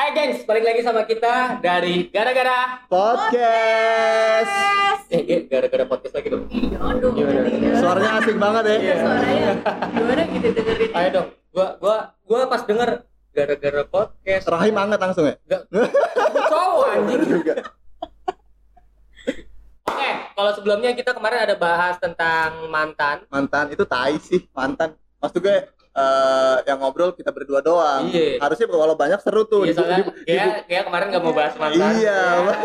Hai gengs, balik lagi sama kita dari Gara-Gara Podcast. Eh, eh, gara-gara podcast lagi dong Jangan dong. Gimana? ya. Suaranya asik banget ya. Iya. Suaranya gimana gitu dengerin. Ayo dong, gua, gua, gua pas denger gara-gara podcast Rahim anget langsung ya. Gak, gua cowok anjing Juga. Oke, kalau sebelumnya kita kemarin ada bahas tentang mantan Mantan itu tai sih, mantan. Maksud gue eh, yang ngobrol kita berdua doang. Iya. Harusnya kalau banyak seru tuh. Iya, Dibu- soalnya dibu- kayak, dibu- kayak kemarin gak mau bahas mantan Iya.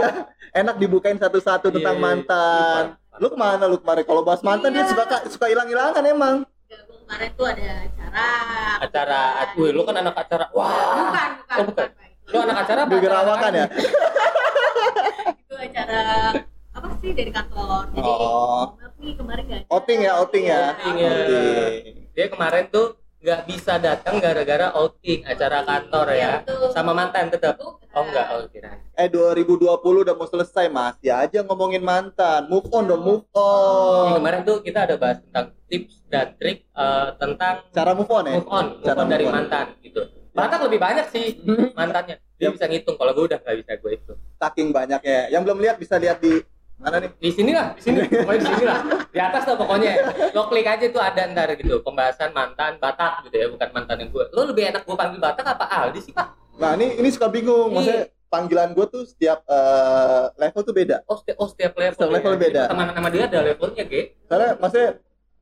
Enak dibukain satu-satu Iya, tentang iya. mantan. Lu ke mana lu kemarin? Kalau bahas mantan dia Iya. suka suka hilang-hilangan emang. Enggak, gua kemarin tuh ada acara. Acara, wih lu kan anak acara Wah, Bukan, bukan, Oh, bukan. bukan. Lu anak acara apa? Geger awakan ya. Itu acara apa sih dari kantor. Jadi, Oh. kemarin enggak ada. Outing ya, outing ya. Outing ya. Outing. Dia kemarin tuh nggak bisa datang gara-gara outing acara kantor ya. Betul. Sama mantan tetap. Oh enggak, oh kira. Eh 2020 udah mau selesai masih aja ngomongin mantan. Move on dong, move on. Yang kemarin tuh kita ada bahas tentang tips dan trik eh, tentang Cara move on ya? move on, move Cara on dari move on. mantan gitu. Batak lebih banyak sih mantannya. Dia bisa ngitung kalau gue udah nggak bisa gue itu. Saking banyaknya. Yang belum lihat bisa lihat di mana nih? Di sini lah, di sini, pokoknya di sini lah. Di atas lah pokoknya. Lo klik aja tuh ada ntar gitu pembahasan mantan Batak gitu ya, bukan mantan yang gue. Lo lebih enak gue panggil Batak apa Aldi sih pak? Nah ini ini suka bingung. Maksudnya panggilan gue tuh setiap eh, level tuh beda. Oh setiap, oh, setiap level. Setiap level ya. beda. Teman sama dia ada levelnya, Ge. Karena maksudnya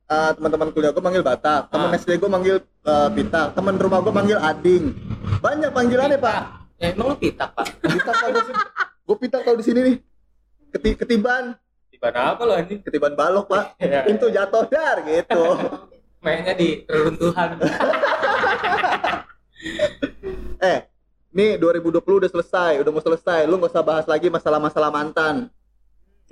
eh, teman-teman kuliah gue manggil Batak, teman Ah. SD gue manggil eh, Bintang, teman rumah gue manggil Ading. Banyak panggilannya pak. Ya, emang lu pitak, Pak? Bintang kalau gue Bintang kalau di sini nih. Keti, ketiban, Tiba apa lo anjing? ketiban balok pak. Ya, Pintu jatuh dar gitu. mainnya di reruntuhan. eh, nih 2020 udah selesai, udah mau selesai. Lu nggak usah bahas lagi masalah-masalah mantan.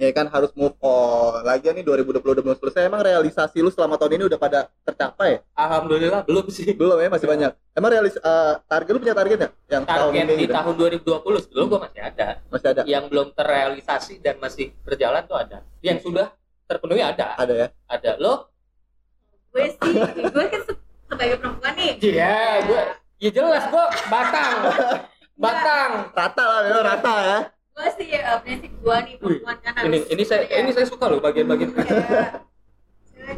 Ya kan harus move on. Lagian nih 2020 udah mau selesai. Emang realisasi lu selama tahun ini udah pada tercapai? Alhamdulillah belum sih. Belum ya, masih banyak. Emang realis eh, target lu punya target nggak? Yang tahun Target ini di udah- tahun 2020 sebelum gua masih ada. masih ada. Yang belum terrealisasi dan masih berjalan tuh ada. Yang sudah terpenuhi ada. Ada ya. Ada. Lo? Gue sih, gue kan se- sebagai perempuan nih. Iya, gua Ya jelas gua batang. Batang. Rata lah, memang rata ya. Gue sih uh, prinsip gue nih perempuan kan Ini harus ini saya ya, ini saya suka loh bagian-bagian cewek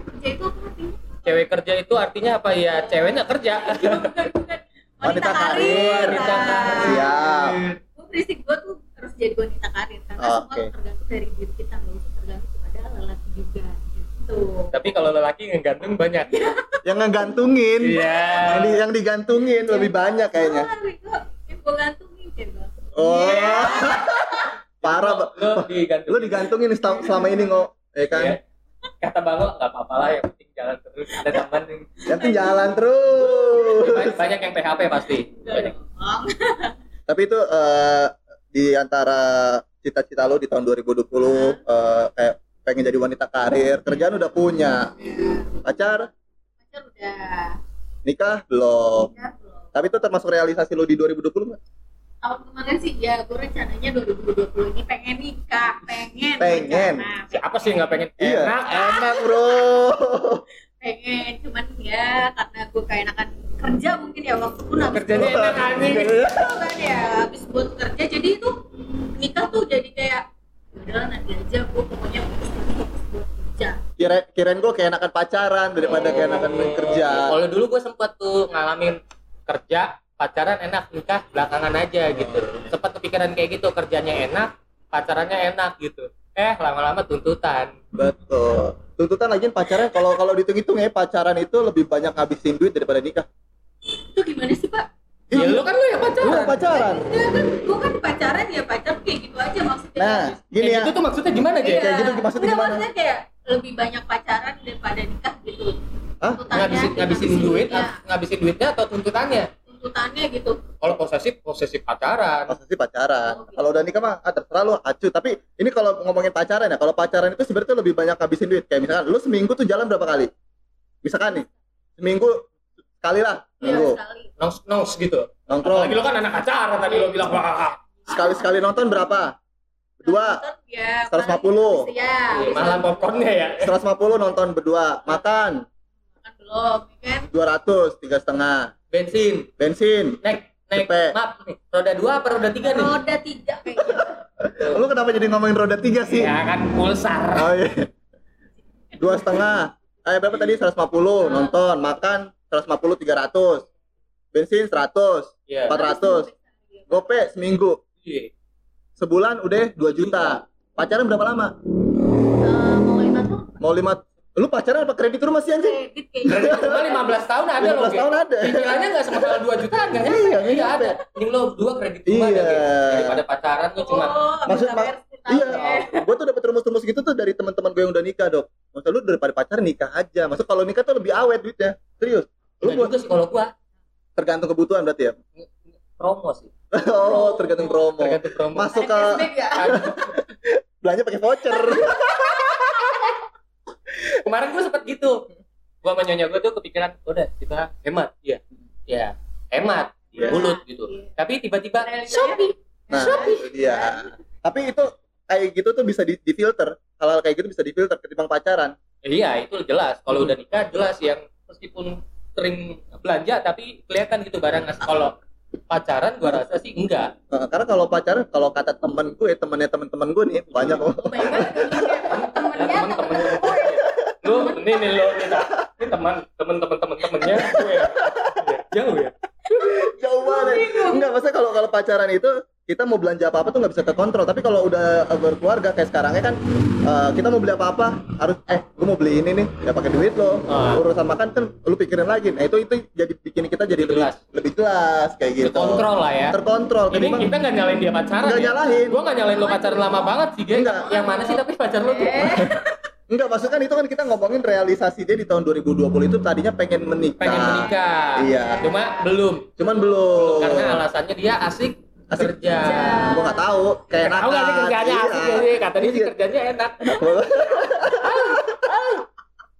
kerja itu apa artinya? cewek kerja itu artinya apa ya? Ceweknya kerja. bukan bukan Wanita karir. Wanita karir. Siap. gue prinsip gue tuh harus jadi wanita karir karena Oke. semua tergantung dari diri kita nggak usah tergantung kepada lelaki juga gitu Tapi kalau lelaki ngegantung banyak. Yang ngegantungin. Iya. Yang, di- yang digantungin lebih banyak kayaknya. Oh, yang gue gantungin coba Oh. Iya. Parah, Pak. Lo digantung. Lu digantungin sel- selama ini ngo, ya kan? Iya. Kata Bang lo nggak apa-apa lah yang penting jalan terus. Ada teman yang Yang penting jalan terus. banyak, banyak yang PHP pasti. Banyak. Tapi itu eh, di antara cita-cita lu di tahun 2020 eh, kayak pengen jadi wanita karir, kerjaan udah punya. Pacar, pacar udah nikah belum. ya belum Tapi itu termasuk realisasi lu di 2020 nggak? Tahun kemarin sih ya gue rencananya 2020 ini pengen nikah pengen Pengen. rencana, Siapa sih nggak pengen Iya, enak? enak bro. pengen cuman ya karena gue kayak enakan kerja mungkin ya waktu pun habis Kerjanya enak anjing. Itu kan ya habis buat kerja jadi itu nikah tuh jadi kayak udah nanti aja gue pokoknya kerja Kira kirain gue kayak enakan pacaran daripada kayak enakan kerja. Kalau dulu gue sempet tuh ngalamin kerja pacaran enak nikah belakangan aja gitu. Sempet kepikiran kayak gitu kerjanya enak pacarannya enak gitu. Eh lama-lama tuntutan. Betul. Tuntutan lagi pacaran kalau kalau dihitung-hitung ya pacaran itu lebih banyak ngabisin duit daripada nikah. itu gimana sih pak Ya lu kan lu yang Lu pacaran. pacaran. ya kan gue kan pacaran ya pacar kayak gitu aja maksudnya Nah, gini ya. gitu tuh maksudnya gimana Iya. Ge? kayak gitu maksudnya Enggak, gimana? maksudnya kayak lebih banyak pacaran daripada nikah gitu Hah? tuntutannya Ngabisin, ngabisin duit, duitnya, ngabisin duitnya atau tuntutannya? Tuntutannya gitu Kalau posesif, posesif pacaran. Pasti pacaran. Kalau udah nikah mah ah, terserah lu acu. Tapi ini kalau ngomongin pacaran ya, kalau pacaran itu sebenarnya lebih banyak ngabisin duit. Kayak misalkan lu seminggu tuh jalan berapa kali? Misalkan nih, seminggu sekali lah, ya minggu sekali Nongs, nongs gitu. nongkrong. Apalagi lu kan anak pacaran tadi lu bilang wah. Sekali sekali nonton berapa? Berdua, Nonton, ya 150. ya Iya, Malah popcornnya ya. 150 nonton berdua. Makan makan belum ya kan 200, tiga setengah. Bensin, Bensin, naik naik Cepet. maaf nih roda dua apa roda tiga nih roda tiga kayaknya Lu kenapa jadi ngomongin roda tiga sih? ya kan pulsar Oh iya. Dua setengah. Eh berapa tadi? 150 nonton, makan 150 300. Bensin 100, Iya. 400. Gope seminggu. Iya. Sebulan udah 2 juta. Pacaran berapa lama? Eh, mau lima tuh Mau 5 Lu pacaran apa kredit rumah sih anjing? kredit kayaknya Kredit rumah 15 tahun ada loh 15 tahun ada. cicilannya nggak semahal 2 jutaan nggak nyampe Iya, iya ada ini lo dua kredit rumah Iya. ada daripada pacaran lo cuma oh Maksud- mak- Iya, ya. gue tuh dapet rumus-rumus gitu tuh dari teman-teman gue yang udah nikah, Dok. Maksud lu daripada pacaran nikah aja. Maksud kalau nikah tuh lebih awet duitnya. Serius. Lu buat juga sih kalau gua tergantung kebutuhan berarti ya. promo sih oh, tergantung promo. tergantung promo Masuk ke belanja pakai voucher. Kemarin gua sempet gitu gua sama nyonya gua tuh kepikiran udah kita hemat iya ya hemat Iya. mulut gitu Iya. tapi tiba-tiba Realitanya- Shopee Nah, itu dia. Tapi itu kayak gitu tuh bisa di, difilter. Hal-hal kayak gitu bisa difilter ketimbang pacaran. iya itu jelas kalau Hmm. udah nikah jelas yang meskipun sering belanja tapi kelihatan gitu barang kalau pacaran gua rasa sih enggak Nah, karena kalau pacaran, kalau kata temen gue, temennya temen-temen gue nih banyak kok. Oh temennya ini nih lo nih ini teman temen temen temen temennya gue ya. jauh ya Jauh banget. Enggak, maksudnya kalau kalau pacaran itu kita mau belanja apa-apa tuh nggak bisa terkontrol. Tapi kalau udah eh, berkeluarga kayak sekarangnya kan eh, kita mau beli apa-apa harus eh gue mau beli ini nih ya pakai duit lo. Ah. Urusan makan kan lu pikirin lagi. Nah itu itu jadi bikin kita jadi lebih Jelas. lebih jelas kayak gitu. kontrol lah ya Terkontrol. ini Ketimbang- kita nggak nyalain dia pacaran Nggak ya nyalahin. gue nggak nyalain lo pacaran lama banget sih dia Nggak. yang mana sih tapi pacar lo tuh Enggak, maksudnya kan itu kan kita ngomongin realisasi dia di tahun 2020 itu tadinya pengen menikah. pengen menikah Iya. cuma belum Cuman belum. karena alasannya dia asik, Asik kerja Gua nggak tahu, kayak tahu nggak sih kerjanya Iya. asik ya sih kata dia sih kerjanya enak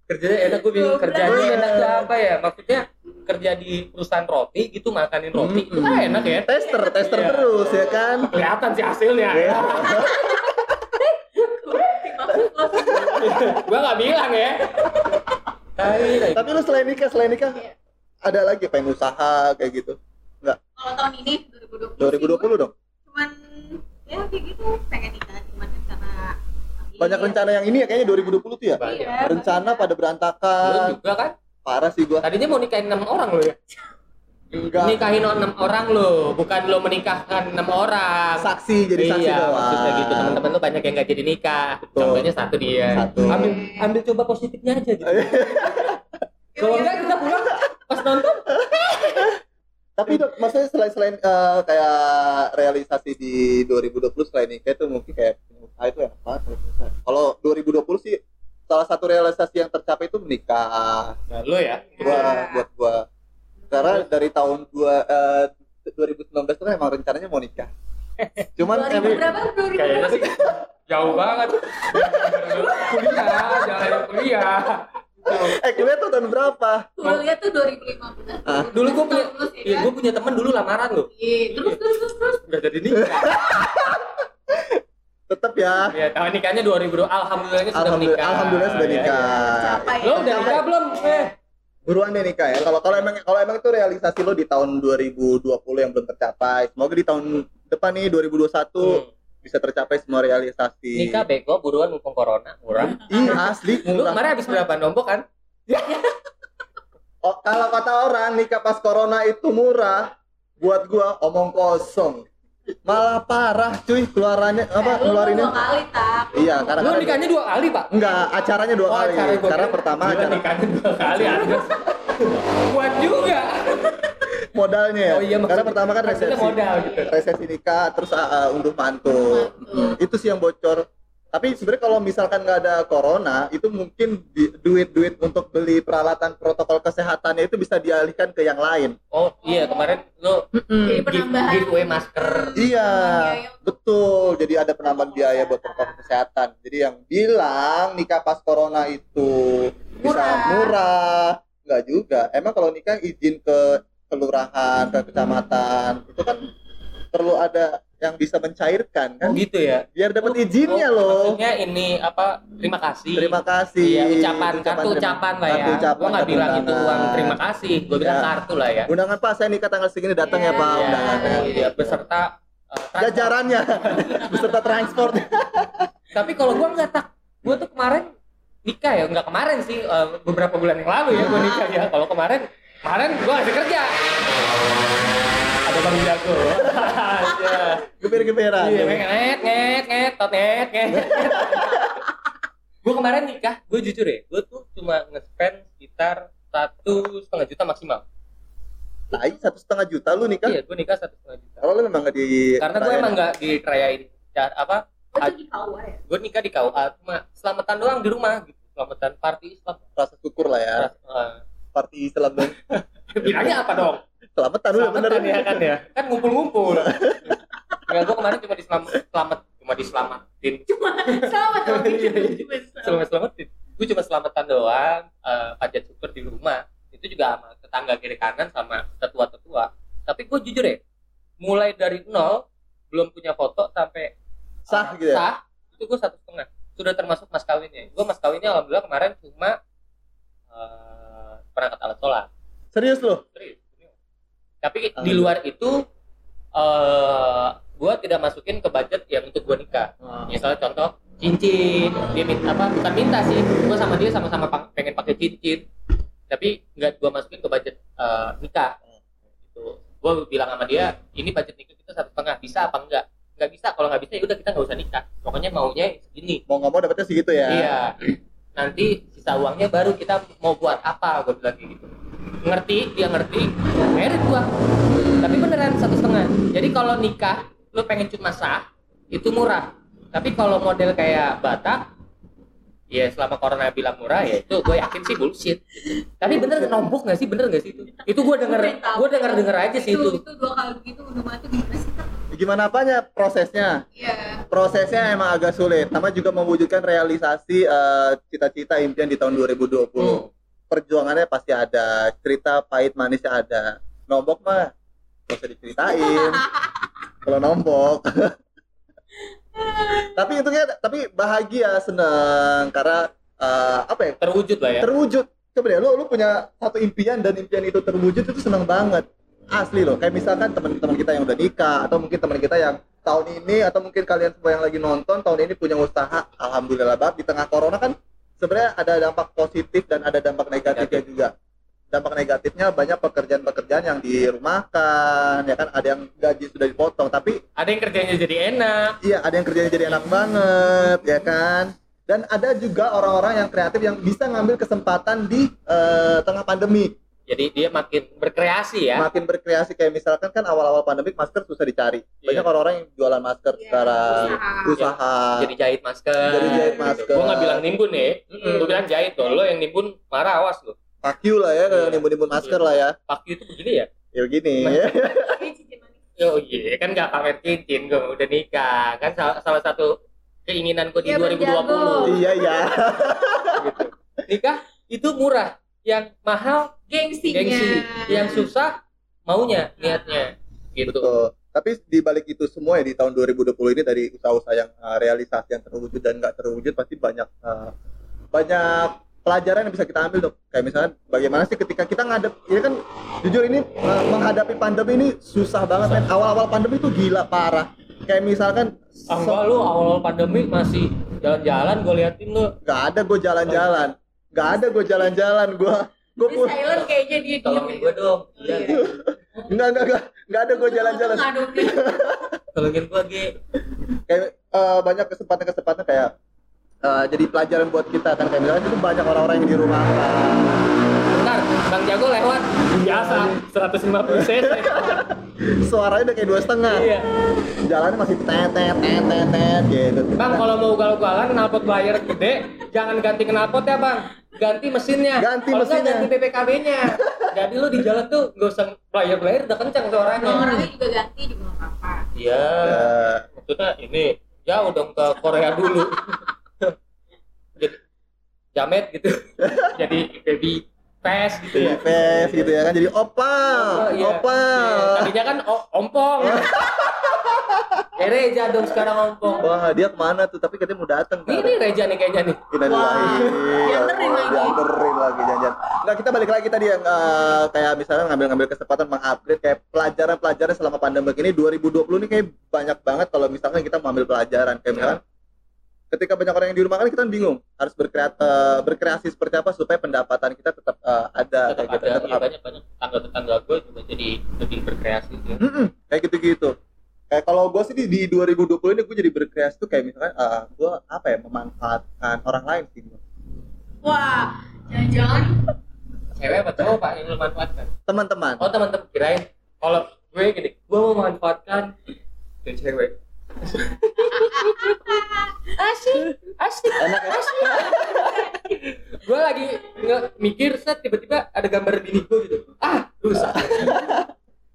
kerjanya enak gue bingung kerjanya Iya. enak tuh apa ya maksudnya kerja di perusahaan roti gitu makanin roti itu kan enak ya Tester, tester terus ya kan. kelihatan sih hasilnya Iya. gua nggak bilang ya tai. Tapi lu selain nikah, selain nikah Iya. ada lagi pengen usaha kayak gitu. kalau tahun ini 2020 sih 2020 dong. cuman ya kayak gitu pengen nikah cuman karena Banyak rencana yang ini ya kayaknya 2020 tuh ya. Banyak. Iya, Rencana banyak. pada Lu berantakan. juga kan Parah sih gua. tadinya mau nikahin enam orang lo ya Enggak. nikahin enam orang lo bukan lo menikahkan enam orang Saksi jadi saksi iya, doang. maksudnya gitu teman-teman lo banyak yang nggak jadi nikah Betul. contohnya satu dia Satu. ambil ambil coba positifnya aja gitu kalau enggak kita pulang pas nonton Tapi dok, maksudnya selain selain eh, kayak realisasi di 2020 selain nikah itu mungkin kayak usaha itu enak banget. kalau usaha. Kalau 2020 sih salah satu realisasi yang tercapai itu menikah. nah, lo ya Gua buat gua. Karena dari tahun dua eh, 2019 itu kan emang rencananya mau nikah. Cuman 2000 kami berapa 2000 kayaknya sih jauh banget kuliah jangan kuliah eh kuliah tuh tahun berapa? kuliah tuh 2015 Ah. dulu gue punya ya iya, kan? gue punya teman dulu lamaran lo Iya, terus terus terus terus udah jadi nikah Tetap ya. ya tahun nikahnya 2000 alhamdulillahnya sudah Alhamdulillah, menikah alhamdulillah sudah Ya, nikah. capai ya. lo udah nikah belum eh Buruan deh nikah ya. Kalau kalau emang kalau emang itu realisasi lo di tahun 2020 yang belum tercapai, semoga di tahun depan nih 2021 Hmm. bisa tercapai semua realisasi. nikah bego buruan mumpung corona murah Ih, asli lu murah. kemarin habis berapa nombok kan Oh, kalau kata orang nikah pas corona itu murah, buat gua omong kosong. Malah parah cuy keluarannya apa Eh, lu mah ngeluarinnya. dua kali tak Iya, karena lu kan- nikahnya dua kali pak enggak acaranya dua Oh, kali. acara Karena pertama Gila, acara nikahnya dua kali buat juga modalnya ya. oh iya karena pertama kan resepsi. modal gitu Resepsi nikah terus uh, uh, unduh mantu. Mantu. Mm, Itu sih yang bocor. Tapi sebenarnya kalau misalkan nggak ada corona, itu mungkin di- duit-duit untuk beli peralatan protokol kesehatannya itu bisa dialihkan ke yang lain. oh iya kemarin give, penambahan giveaway masker Iya, betul. Jadi ada penambahan biaya buat protokol kesehatan. Jadi yang bilang nikah pas corona itu bisa Murah. murah, nggak juga. Emang kalau nikah izin ke kelurahan, ke kecamatan, itu kan perlu ada yang bisa mencairkan kan Oh gitu ya. biar dapat Oh, izinnya oh, loh Maksudnya ini apa? Terima kasih. terima kasih Iya, ucapan, kartu terima- ucapan lah ya. kartu ucapan, Gua nggak kartu bilang itu uang terima kasih, gua bilang Ya. kartu lah ya. undangan pak saya nikah tanggal segini datang ya Iya. pak Iya, undangannya iya, beserta uh, jajarannya beserta transport Tapi kalau gua nggak tak, gua tuh kemarin nikah ya, nggak kemarin sih, uh, beberapa bulan yang lalu ya gua nikah ya. Kalau kemarin, kemarin gua ngasih kerja. Bang jago. Iya. geber-geberan Iya, nget, nget, nget, tot, nget, nget. gue kemarin nikah, gue jujur ya, gue tuh cuma nge-spend sekitar satu setengah juta maksimal. Tai satu setengah juta lu nikah Iya, gue nikah satu setengah juta. kalau lu memang nggak di Karena gue emang nggak dirayain cara apa? Oh, di KUA ya Gue nikah di KUA cuma selamatan doang di rumah gitu, selamatan party Islam. rasa syukur lah ya Uh, party Islam dong bilangnya apa dong? Selamatan dulu bener ya kan ya, kan ngumpul-ngumpul. ya gue kemarin cuma diselamat, selamat, cuma diselamatin. Cuma selamat selamat selamat selamatin gue cuma selamatan doang eh pajak syukur di rumah. Itu juga sama tetangga kiri kanan sama tetua tetua tapi gue jujur ya mulai dari nol belum punya foto sampai Sah eh, gitu ya? sah itu gue satu setengah. Sudah termasuk mas kawinnya. Gue mas kawinnya alhamdulillah kemarin cuma eh perangkat alat sholat. Serius lu? Serius, tapi di luar itu eh gue tidak masukin ke budget yang untuk gue nikah. Misalnya contoh cincin dia minta apa bukan minta sih gue sama dia sama-sama pengen pakai cincin. Tapi nggak gue masukin ke budget eh, nikah. Gitu. Gue bilang sama dia ini budget nikah kita satu setengah bisa apa enggak? Nggak bisa kalau nggak bisa ya udah kita nggak usah nikah. Pokoknya maunya segini. Mau nggak mau dapetnya segitu ya. Iya. Nanti sisa uangnya baru kita mau buat apa gue bilang gitu ngerti dia ngerti merit gua. Tapi beneran satu setengah. Jadi kalau nikah lu pengen cuma sah itu murah. Tapi kalau model kayak Batak ya selama corona bilang murah ya itu gue yakin sih bullshit. Tapi bener nombok nggak sih? Bener nggak sih itu? Itu gue denger Gue denger denger aja sih itu. Itu itu dua kali begitu udah mati gimana sih Kak? gimana apanya prosesnya? Iya. Prosesnya emang agak sulit. Sama juga mewujudkan realisasi eh, cita-cita impian di tahun 2020 Hmm. Perjuangannya pasti ada cerita pahit manisnya ada. Nombok mah gak usah diceritain. Kalau nombok. Tapi itu kan tapi bahagia seneng. Karena eh, apa ya? Terwujud lah ya. Terwujud. Coba deh lu lu punya satu impian dan impian itu terwujud itu seneng banget. Asli loh kayak misalkan teman-teman kita yang udah nikah atau mungkin teman kita yang tahun ini atau mungkin kalian semua yang lagi nonton tahun ini punya usaha alhamdulillah banget di tengah corona kan sebenarnya ada dampak positif dan ada dampak negatifnya juga. Dampak negatifnya banyak pekerjaan-pekerjaan yang dirumahkan ya kan? Ada yang gaji sudah dipotong tapi ada yang kerjanya jadi enak. Iya, ada yang kerjanya jadi enak banget, ya kan? Dan ada juga orang-orang yang kreatif yang bisa ngambil kesempatan di eh, tengah pandemi. Jadi dia makin berkreasi ya Makin berkreasi kayak misalkan kan awal-awal pandemi masker susah dicari. Banyak Iya. orang-orang yang jualan masker Iya, sekarang, usaha. usaha. jadi jahit masker Jadi jahit masker. gue nggak bilang nimbun ya Mm. gue bilang jahit loh lo yang nimbun marah awas lo you lah ya, kalau Iya. nimbun-nimbun masker lah ya. pakai itu begini ya Ya begini. Manis. oh iya kan nggak pamer cincin gue udah nikah kan salah, salah satu keinginan gue di Iya, 2020 berjago. iya, iya. gitu nikah itu murah yang mahal Gengsinya. gengsi yang susah maunya niatnya gitu Betul. Tapi di balik itu semua ya di tahun 2020 ini dari usaha-usaha yang uh, realisasi yang terwujud dan nggak terwujud pasti banyak uh, banyak pelajaran yang bisa kita ambil dok. Kayak misalnya bagaimana sih ketika kita ngadep, ini kan jujur ini uh, menghadapi pandemi ini susah banget men. Awal-awal pandemi itu gila parah. Kayak misalkan ah enggak lu awal-awal pandemi masih jalan-jalan gue liatin lu nggak ada gue jalan-jalan, nggak ada gue jalan-jalan, gue gue pun silent kayaknya dia diem. gue dong. Iya. nggak nggak nggak. Nggak ada gue jalan-jalan. Tolongin gue ge kayak eh, banyak kesempatan-kesempatan kayak eh, jadi pelajaran buat kita kan kayak misalnya itu banyak orang-orang yang di rumah. Bentar bang jago lewat. Biasa 150 cc. Suaranya udah kayak dua setengah. Iya. Jalannya masih tet tet tet tet tet gitu. Bang, kalau mau ugal-ugalan knalpot layar gede, jangan ganti knalpot ya, Bang. Ganti mesinnya. Ganti nggak, mesinnya. ganti BPKB-nya. Jadi lu di jalan tuh nggak usah layar-layar udah kencang suaranya. Orangnya juga ganti juga nggak apa-apa. Iya. Ya, Maksudnya ini jauh dong ke Korea dulu. Jadi jamet gitu. Jadi baby fast gitu ya. face gitu ya kan jadi opa Oh, iya. opa Iya. Tadinya kan ompong. Eh Reja dong sekarang ngomong. Wah, dia ke mana tuh? Tapi katanya mau datang. Ini nih Reja nih kayaknya nih. Innalillahi. Dianterin lagi. Dianterin lagi jangan. Enggak, kita balik lagi tadi yang eh, kayak misalnya ngambil-ngambil kesempatan mengupgrade kayak pelajaran-pelajaran selama pandemi ini 2020 ini kayak banyak banget kalau misalnya kita mau ambil pelajaran kayak misalkan ketika banyak orang yang di rumah kan kita kan bingung harus berkreat, eh, berkreasi seperti apa supaya pendapatan kita tetap eh, ada Tetap kayak gitu. ada Tetap ya, banyak banyak tetangga-tetangga gue juga jadi lebih berkreasi sih. Mm-mm, kayak gitu-gitu. Kayak kalau gue sih di, di 2020 ini gue jadi berkreasi tuh kayak misalkan eh, gue apa ya memanfaatkan orang lain sih. gua. Wah, jangan-jangan Cewek apa cowok pak yang lu manfaatkan? Teman-teman. Oh teman-teman kirain kalau gue gini, gue mau manfaatkan ke cewek. Asik, asik, Enak ya? gue lagi nge mikir set tiba-tiba ada gambar bini gue gitu. Ah, rusak.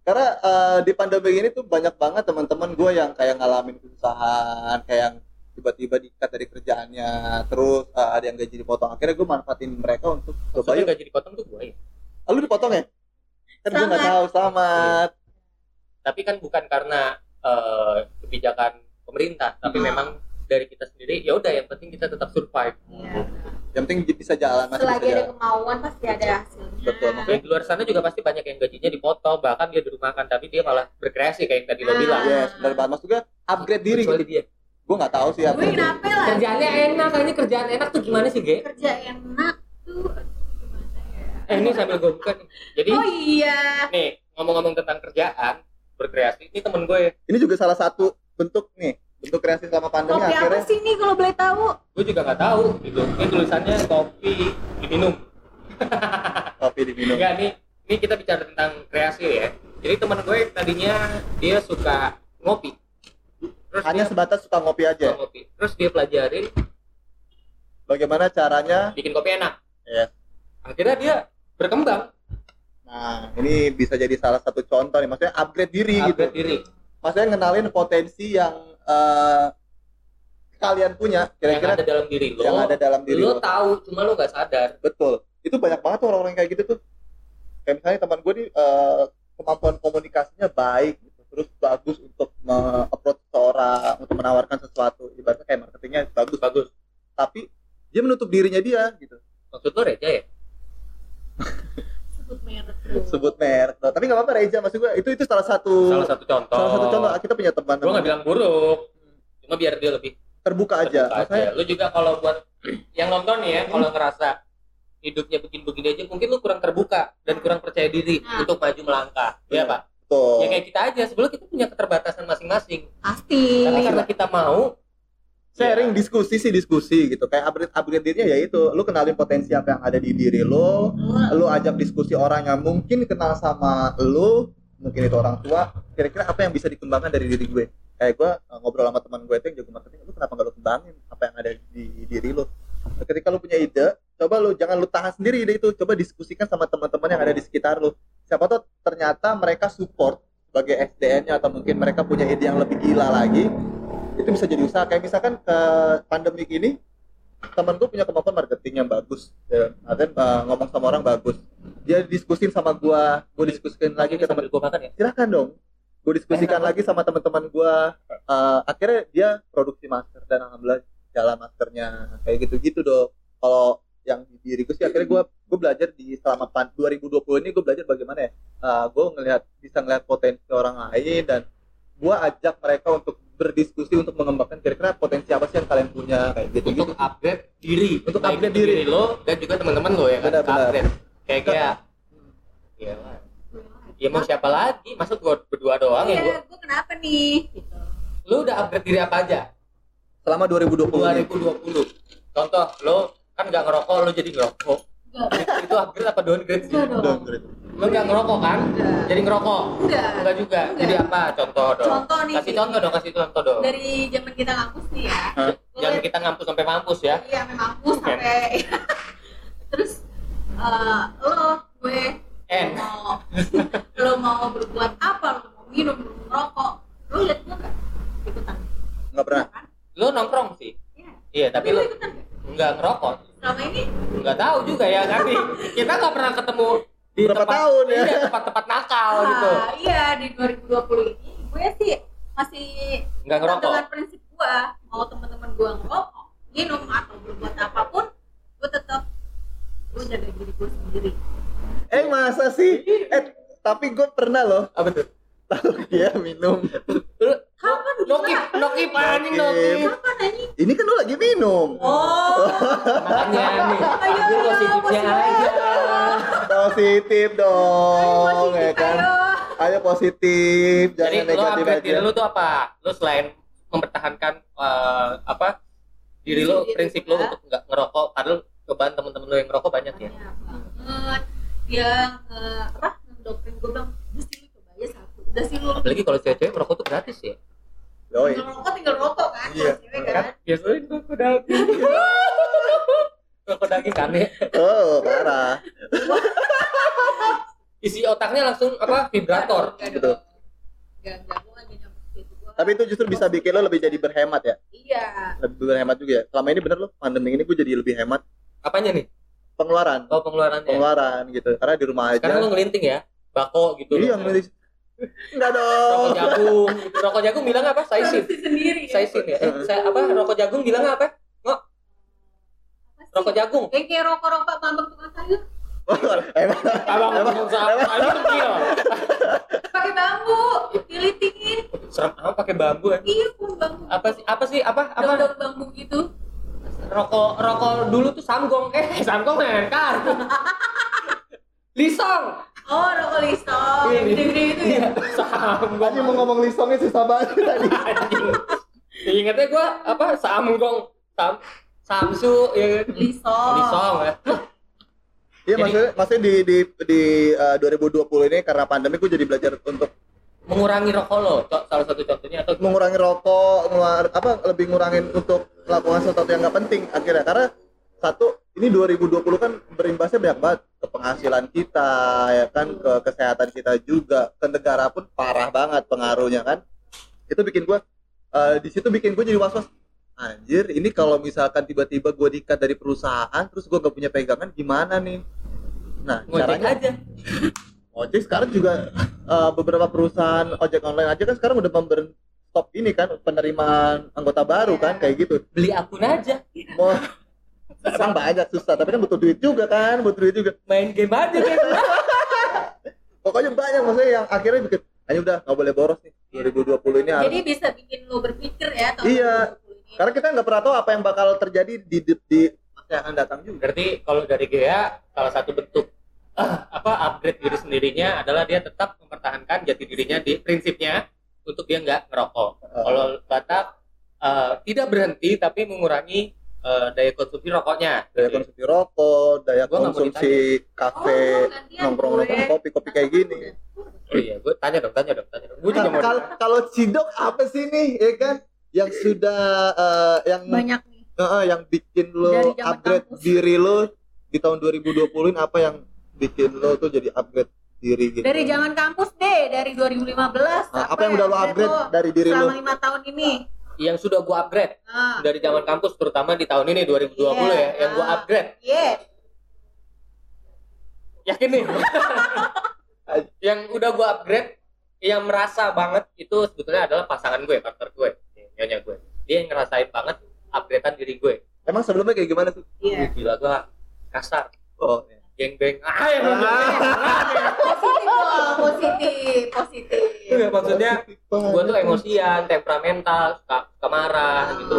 Karena eh, di pandemi ini tuh banyak banget teman-teman gue yang kayak ngalamin kesusahan, kayak yang tiba-tiba dikat dari kerjaannya, terus eh, ada yang gaji dipotong. Akhirnya gue manfaatin mereka untuk coba yuk. gaji dipotong tuh gue ya. Ah, lu dipotong ya? Kan gue nggak tahu, selamat. Tapi kan bukan karena eh, kebijakan pemerintah, tapi Hmm. memang dari kita sendiri. Ya udah, yang penting kita tetap survive. Iya. Yang penting bisa jalan, masih bisa Selagi ada jalan. kemauan pasti ada hasilnya. Betul, Makanya di luar sana juga pasti banyak yang gajinya dipotong, bahkan dia dirumahkan, tapi dia malah berkreasi kayak yang tadi lo Ah. bilang. Yes, benar banget. Maksud gue upgrade diri. Kecuali dia. Gue nggak tahu sih Gue kenapa lah? Kerjaannya enak, ini kerjaan enak tuh gimana sih, Ge? Kerja enak tuh. Gimana ya? Eh, ini sambil gue buka nih. Jadi, Oh iya. nih, ngomong-ngomong tentang kerjaan, berkreasi, ini temen gue, Ini juga salah satu bentuk nih, bentuk kreasi selama pandemi Kopi apa akhirnya sih nih kalau boleh tahu? gue juga nggak tahu gitu. Ini tulisannya kopi diminum. kopi diminum. Enggak, nih, ini kita bicara tentang kreasi ya. Jadi temen gue tadinya dia suka ngopi. Terus Hanya dia sebatas suka ngopi suka aja. ngopi. Terus dia pelajarin Bagaimana caranya? bikin kopi enak. Yes. Akhirnya dia berkembang, Nah, ini bisa jadi salah satu contoh nih. Maksudnya upgrade diri gitu. upgrade diri. Maksudnya ngenalin potensi yang eh, kalian punya. yang Kira-kira ada dalam diri lo. yang ada dalam diri lo lo. tahu, cuma lo nggak sadar. Betul. Itu banyak banget orang-orang kayak gitu tuh. Kayak misalnya teman gue nih eh, kemampuan komunikasinya baik gitu. Terus bagus untuk me-approach seorang untuk menawarkan sesuatu. Ibaratnya kayak marketingnya bagus. Bagus. Tapi dia menutup dirinya dia gitu. Maksud lo Reja ya? Sebut merek. Sebut merek. Nah, tapi nggak apa-apa Reza maksud gue. Itu itu salah satu Salah satu contoh. salah satu contoh kita punya teman Gue nggak bilang buruk, cuma biar dia lebih terbuka aja. terbuka aja. Lu juga kalau buat yang nonton nih ya, kalau ngerasa hidupnya begini-begini aja, mungkin lu kurang terbuka dan kurang percaya diri Nah. untuk maju melangkah. Iya Benar. pak. betul. Ya kayak kita aja. Sebelum kita punya keterbatasan masing-masing, Pasti. tapi karena kita mau sharing ya, diskusi sih diskusi gitu. Kayak upgrade upgrade dirinya ya itu. Lu kenalin potensi apa yang ada di diri lo lu ajak diskusi orang yang mungkin kenal sama lu mungkin itu orang tua kira-kira apa yang bisa dikembangkan dari diri gue? Kayak gue eh, ngobrol sama teman gue itu yang jago marketing lu kenapa gak lu kembangin apa yang ada di diri lu? Ketika lu punya ide coba lu jangan lu tahan sendiri ide itu. Coba diskusikan sama teman-teman yang ada di sekitar lu. Siapa tahu ternyata mereka support sebagai SDN-nya atau mungkin mereka punya ide yang lebih gila lagi itu bisa jadi usaha. Kayak misalkan ke pandemi ini temen gue punya kemampuan marketing yang bagus. Ya, artinya eh, ngomong sama orang bagus. Dia diskusin sama gue gue diskusikan lagi ke sambil gue makan ya. silakan dong. Gue diskusikan Enak. lagi sama teman-teman gue Eh, akhirnya dia produksi masker dan alhamdulillah jalan maskernya. Kayak gitu-gitu dong kalau yang di diriku sih akhirnya gue gue belajar di selama pan- 2020 ini gue belajar bagaimana ya gue ngelihat bisa ngelihat potensi orang lain dan gue ajak mereka untuk berdiskusi untuk mengembangkan kira-kira potensi apa sih yang kalian punya kayak gitu gitu Untuk upgrade diri, Untuk Baik upgrade itu diri. lo dan juga teman-teman lo ya kan. Benar, benar. Upgrade. Kayak kayak ya, ya mau siapa lagi? Masa gua berdua doang ya? Gua? Iya, gue kenapa nih? Gitu. Lu udah upgrade diri apa aja? selama 2020 ini. 2020 contoh lo kan nggak ngerokok lo jadi ngerokok itu, upgrade apa downgrade sih. Downgrade. Lo nggak ngerokok kan? Enggak. jadi ngerokok? Enggak. enggak juga? Enggak. jadi apa? Contoh dong. Contoh nih. kasih contoh dong kasih contoh dong. Dari zaman kita ngampus nih ya. Hah? jangan kita ngampus sampai mampus ya? Iya, memang ngampus Oke. sampai terus eh, lo gue N. mau lo mau berbuat apa? Lo mau minum lo mau merokok lo lihat gue nggak? Ikutan. Nggak pernah. Kan lo nongkrong sih? Iya. iya tapi tapi lo lo ikutan nggak? nggak ngerokok. Selama ini? Nggak tahu juga ya kan nih kita nggak pernah ketemu di Berapa tempat tahun ya? iya, tempat-tempat nakal gitu ah, iya di 2020 ini gue sih masih nggak ngerokok dengan prinsip gua mau teman-teman gua ngerokok minum atau berbuat apa pun gua tetap gua jaga diri gua sendiri Eh masa sih? Eh tapi gue pernah loh apa tuh tahu dia minum. Nokip nokip anjing Nokip. Ini kan lu lagi minum. oh. Makanya nih Ayo, positifnya positif. aja. Positif dong, Ayo, ya kan? ayo. Ayo positif, jadi jangan lu negatif aja. diri lu tuh apa? Lu selain mempertahankan eh, apa? Diri lu Diri prinsip lu untuk nggak ngerokok padahal cobaan temen-temen lu yang ngerokok banyak ya. Banyak banget. Dia eh, apa? Ngedoktrin gue bilang udah sih lu coba aja satu. Udah sih lu. Apalagi kalau cewek-cewek merokok tuh gratis ya Yoi. tinggal rokok tinggal rokok kan Iya. cewek kan biasanya rokok daging rokok daging kan ya Oh, parah. isi otaknya langsung apa vibrator Gitu. Tapi itu justru bisa bikin lo lebih jadi berhemat ya. iya Lebih berhemat juga ya. Selama ini bener lo, pandemi ini gue jadi lebih hemat apanya nih pengeluaran. oh pengeluarannya Pengeluaran gitu. Karena di rumah aja. sekarang lu ngelinting ya bako gitu Iya, ngelis. Enggak dong. rokok jagung. Rokok jagung bilang apa? Saisin. sendiri saisin ya. Eh, saya apa? Rokok jagung bilang apa? Apa sih? rokok jagung. Kayak kayak rokok-rokok bambang tukang sayur. Emang. Abang Emang- abang aja kecil. Pakai bambu. Dilitingin serem apa pakai bambu ya iya pun bambu. Apa sih? Apa sih? Apa? Apa? Daun-daun bambu gitu. Rokok rokok dulu tuh samgong eh samgong kan? Lisong oh rokok lisong Iya, yang gede-gede itu ya? Samgong Aji mau ngomong lisongnya susah banget tadi. anjing. Ingetnya gua apa samgong sam samsu ya kan? lisong lisong ya. Iya Jadi- maksudnya maksudnya di di di uh, 2020 ini karena pandemi gue jadi belajar untuk mengurangi rokok lo salah satu contohnya atau mengurangi rokok, ngeluar, apa lebih ngurangin untuk melakukan sesuatu yang nggak penting akhirnya. Karena satu ini 2020 kan berimbasnya banyak banget ke penghasilan kita ya kan ke kesehatan kita juga. Ke negara pun parah banget pengaruhnya kan. Itu bikin gue eh, di situ bikin gue jadi was was anjir ini kalau misalkan tiba-tiba gue dikat dari perusahaan terus gue nggak punya pegangan gimana nih? Nah ngojek caranya aja. Ojek sekarang juga eh, beberapa perusahaan ojek online aja kan sekarang udah member stop ini kan penerimaan anggota baru kan kayak gitu. Beli akun aja. Mau emang banyak susah. Tapi kan butuh duit juga kan butuh duit juga. Main game aja kayak pokoknya banyak maksudnya yang akhirnya bikin ayo udah nggak boleh boros nih. 2020 ini harus. jadi bisa bikin lo berpikir ya tahun Iya. 2020 ini. karena kita nggak pernah tahu apa yang bakal terjadi di di, di masa yang akan datang juga. Berarti kalau dari Gea salah satu bentuk ah, apa upgrade diri sendirinya adalah dia tetap mempertahankan jati dirinya di prinsipnya untuk dia nggak ngerokok. Kalau Batak eh, tidak berhenti tapi mengurangi eh, daya konsumsi rokoknya. Daya konsumsi rokok daya Gua konsumsi kafe Oh, nongkrong nongkrong kopi kopi kayak gini. Oh iya gue tanya dong tanya dong tanya dong. Gue juga mau Kal- kalau Cidok apa sih nih ya kan? Yang sudah eh, yang banyak nih. Heeh, yang bikin lo upgrade kampus. diri lo di tahun 2020 ini apa yang bikin lo tuh jadi upgrade diri gitu? Dari zaman kampus deh dari 2015 Nah, apa yang udah lo upgrade lo dari diri lo? selama lima tahun ini yang sudah gue upgrade nah, dari zaman kampus terutama di tahun ini 2020 Iya. ya yang gue Ah. upgrade. Yeah. yakin nih? Yang udah gue upgrade yang merasa banget itu sebetulnya adalah pasangan gue partner gue nyonya gue. Dia yang ngerasain banget upgradean diri gue. Emang sebelumnya kayak gimana tuh? Iya. Wih, gila gue kasar. Oh geng beng ah ya positif dong positif positif Iya, maksudnya gue tuh emosian temperamental suka, suka marah gitu.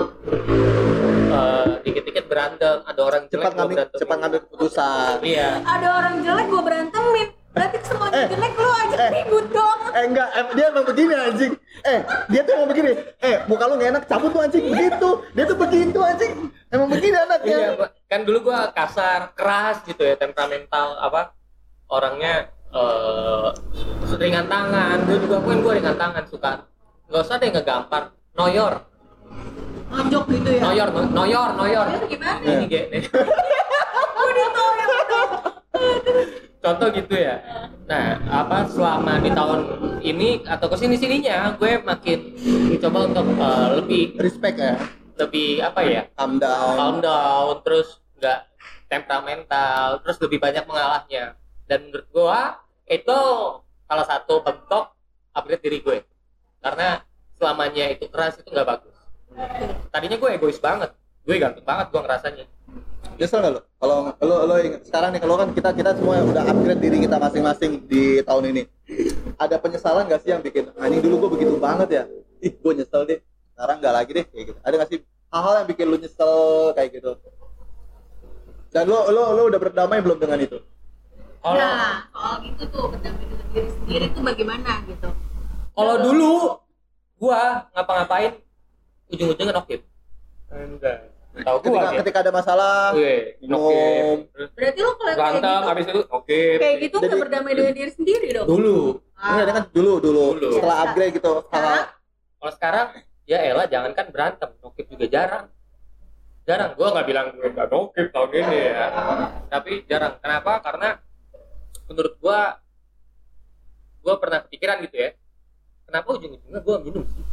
Eh, dikit-dikit berantem ada orang jelek cepat ngambil berantemin. cepat ngambil keputusan. Iya. Ada orang jelek gue berantemin. Berarti semuanya Eh. jelek lu aja Eh. ribut dong. Eh enggak em- dia emang begini anjing. Eh dia tuh emang begini. Eh muka lu nggak enak cabut tuh anjing. Begitu. Dia tuh begitu anjing. Emang begini anaknya. Iya, kan dulu gua kasar, keras gitu ya, temperamental apa orangnya eh ringan tangan. Gue juga kan gue ringan tangan suka. Gak usah deh ngegampar. Noyor, nonjok gitu ya noyor, no- noyor, noyor. Noyor gimana? Ini oh Contoh gitu ya. Nah, apa selama di tahun ini atau ke sini sininya gue makin mencoba untuk eh, lebih respect ya lebih apa ya calm down calm down terus nggak temperamental terus lebih banyak mengalahnya dan menurut gua itu salah satu bentuk upgrade diri gue karena selamanya itu keras itu nggak bagus tadinya gue egois banget gue ganteng banget gue ngerasanya Nyesel nggak lo? Kalau lo lo ingat sekarang nih kalau kan kita kita semua udah upgrade diri kita masing-masing di tahun ini. Ada penyesalan nggak sih yang bikin anjing dulu gue begitu banget ya? Ih gue nyesel deh. Sekarang nggak lagi deh kayak gitu. Ada nggak sih hal-hal yang bikin lo nyesel kayak gitu? Dan lo lo lo udah berdamai belum dengan itu? Kalau Nah, soal gitu tuh berdamai dengan diri sendiri tuh bagaimana gitu. kalau dulu gua ngapa-ngapain ujung-ujungnya nokip. Enggak. Tahu gua Ketika, ya ketika ada masalah, gue minum. nokip Berarti lo kalau kayak berantem gitu, habis itu oke kayak gitu udah berdamai dengan diri sendiri dong. dulu. Enggak, ini kan dulu, dulu. Dulu. setelah upgrade gitu. Kalau sekarang ya elah jangankan berantem. Nokip juga jarang. Jarang. Gua nggak bilang gue nggak nokip tahun ini ya. Tapi jarang. Kenapa? Karena menurut gua gua pernah kepikiran gitu ya kenapa ujung-ujungnya gua minum sih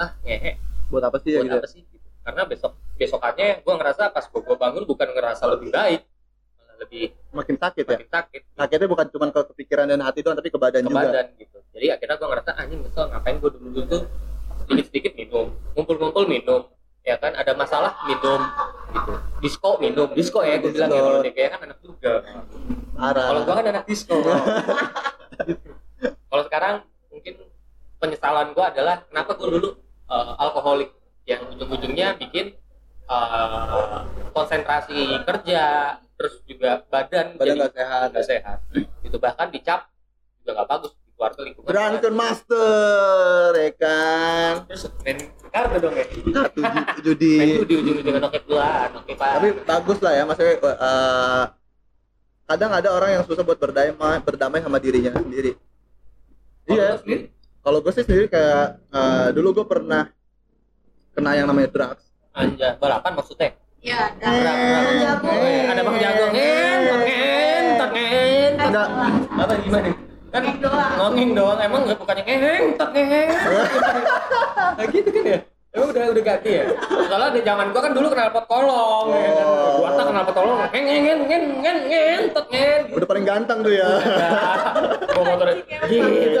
ah ngehe buat apa sih ya buat gitu? apa sih gitu. karena besok besokannya gua ngerasa pas gua, gua bangun bukan ngerasa lebih baik malah lebih Makin sakit ya. makin sakit Sakitnya bukan cuma ke kepikiran dan hati doang, tapi ke badan ke juga. badan gitu jadi akhirnya gua ngerasa anjing kesel ngapain gua dulu dulu tuh sedikit sedikit minum ngumpul-ngumpul minum ya kan ada masalah minum. Gitu. Disco minum. Disco ya gue bilang ya Disco. kalau kayak kan anak juga. Kalau gua kan anak disco. Kalau sekarang mungkin penyesalan gua adalah kenapa gua dulu eh, alkoholik? Yang ujung-ujungnya bikin eh, konsentrasi kerja terus juga badan, badan jadi nggak sehat. nggak sehat. Itu bahkan dicap juga nggak bagus keluarga lingkungan Drunken Master, ya kan? terus main kartu dong ya Kartu ju- judi. main tuh di ujung-ujungnya nokep duluan oke pak Tapi bagus lah ya, maksudnya eh, kadang ada orang yang susah buat berdamai, berdamai sama dirinya sendiri. Iya. Kalau gue sih sendiri kayak eh, dulu gue pernah kena yang namanya drugs. anja balapan maksudnya Ya, Eh, dan Bang jago. Ada bang jago ngen ngen ngen Enggak, apa gimana kan doang. ngongeng doang emang nggak bukannya ngeng tek ngeng nah gitu kan ya emang udah udah ganti ya soalnya di zaman gua kan dulu kenal pot kolong ya kan Oh. gua tak kenal pot kolong ngeng ngeng ngeng ngeng ngeng ngeng tek ngeng udah paling ganteng tuh ya. gua motornya gitu.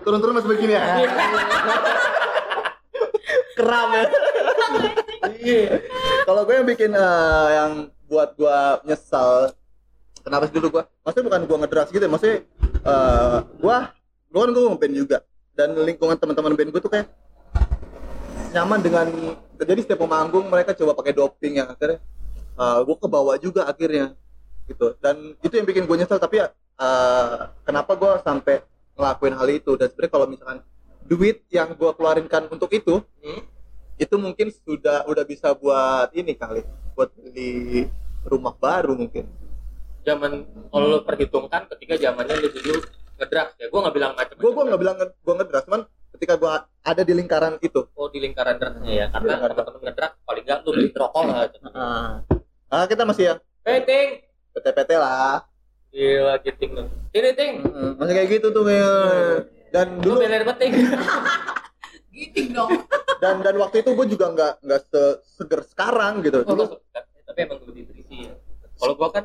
Turun-turun masih begini ya. Keram ya. Iya. Kalau gue yang bikin eh, yang buat gue nyesal kenapa sih dulu gue maksudnya bukan gue ngedrugs gitu ya maksudnya eh gue gue kan gue ngeband juga. Dan lingkungan teman-teman band gue tuh kayak nyaman dengan jadi setiap mau manggung mereka coba pakai doping yang akhirnya gue kebawa juga akhirnya gitu. Dan itu yang bikin gue nyesel tapi ya eh, kenapa gue sampai ngelakuin hal itu? Dan sebenarnya kalau misalkan duit yang gue keluarinkan untuk itu Hmm? itu mungkin sudah udah bisa buat ini kali buat beli rumah baru mungkin zaman kalau lu perhitungkan ketika zamannya lu dulu ngedrugs ya gua nggak bilang macam gue gue nggak bilang gue ngedrugs cuman ketika gue ada di lingkaran itu. Oh di lingkaran drugsnya ya karena teman-teman ngedrugs paling nggak lu beli rokok lah ah. Kita masih yang hey ting. PT-PT lah. Gila giting lu ini ting. Masih kayak gitu tuh Mil. dan dulu beler penting Giting dong. dan dan waktu itu gue juga nggak nggak se- seger sekarang gitu. Oh, dulu lu- tapi emang lebih berisi ya. Kalau gua kan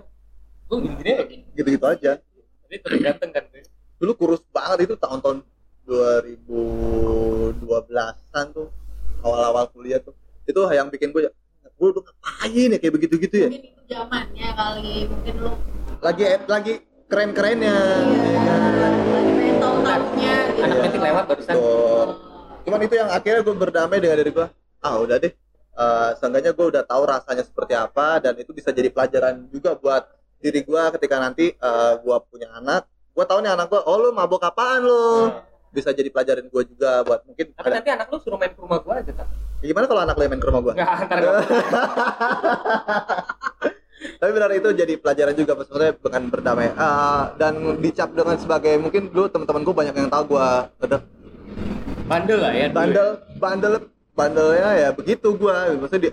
gua gini-gini lagi gitu gitu aja. Tapi terus ganteng kan tuh dulu kurus banget itu tahun-tahun 2012an tuh awal-awal kuliah tuh. Itu yang bikin gue gue udah ngapain ya kayak begitu-gitu ya? Mungkin itu zamannya kali, mungkin lu lagi lagi keren-kerennya. Iya, lagi pengen tahu-tahunya gitu. anak metik lewat barusan. Tuh. cuman itu yang akhirnya gue berdamai dengan diri gue ah udah deh. Eh, seenggaknya gue udah tahu rasanya seperti apa dan itu bisa jadi pelajaran juga buat diri gue ketika nanti eh, gue punya anak gue tahu nih anak gue oh lu mabok apaan lu? Bisa jadi pelajaran gue juga buat mungkin tapi ada nanti anak lu suruh main ke rumah gua aja kan gimana kalau anak lu yang main ke rumah gue nggak antar gua tapi benar itu jadi pelajaran juga maksudnya dengan berdamai. Ah, dan dicap dengan sebagai mungkin dulu teman-teman gue banyak yang tahu gue udah bandel lah ya ya. bandel bandel bandelnya ya begitu gua. Maksudnya di,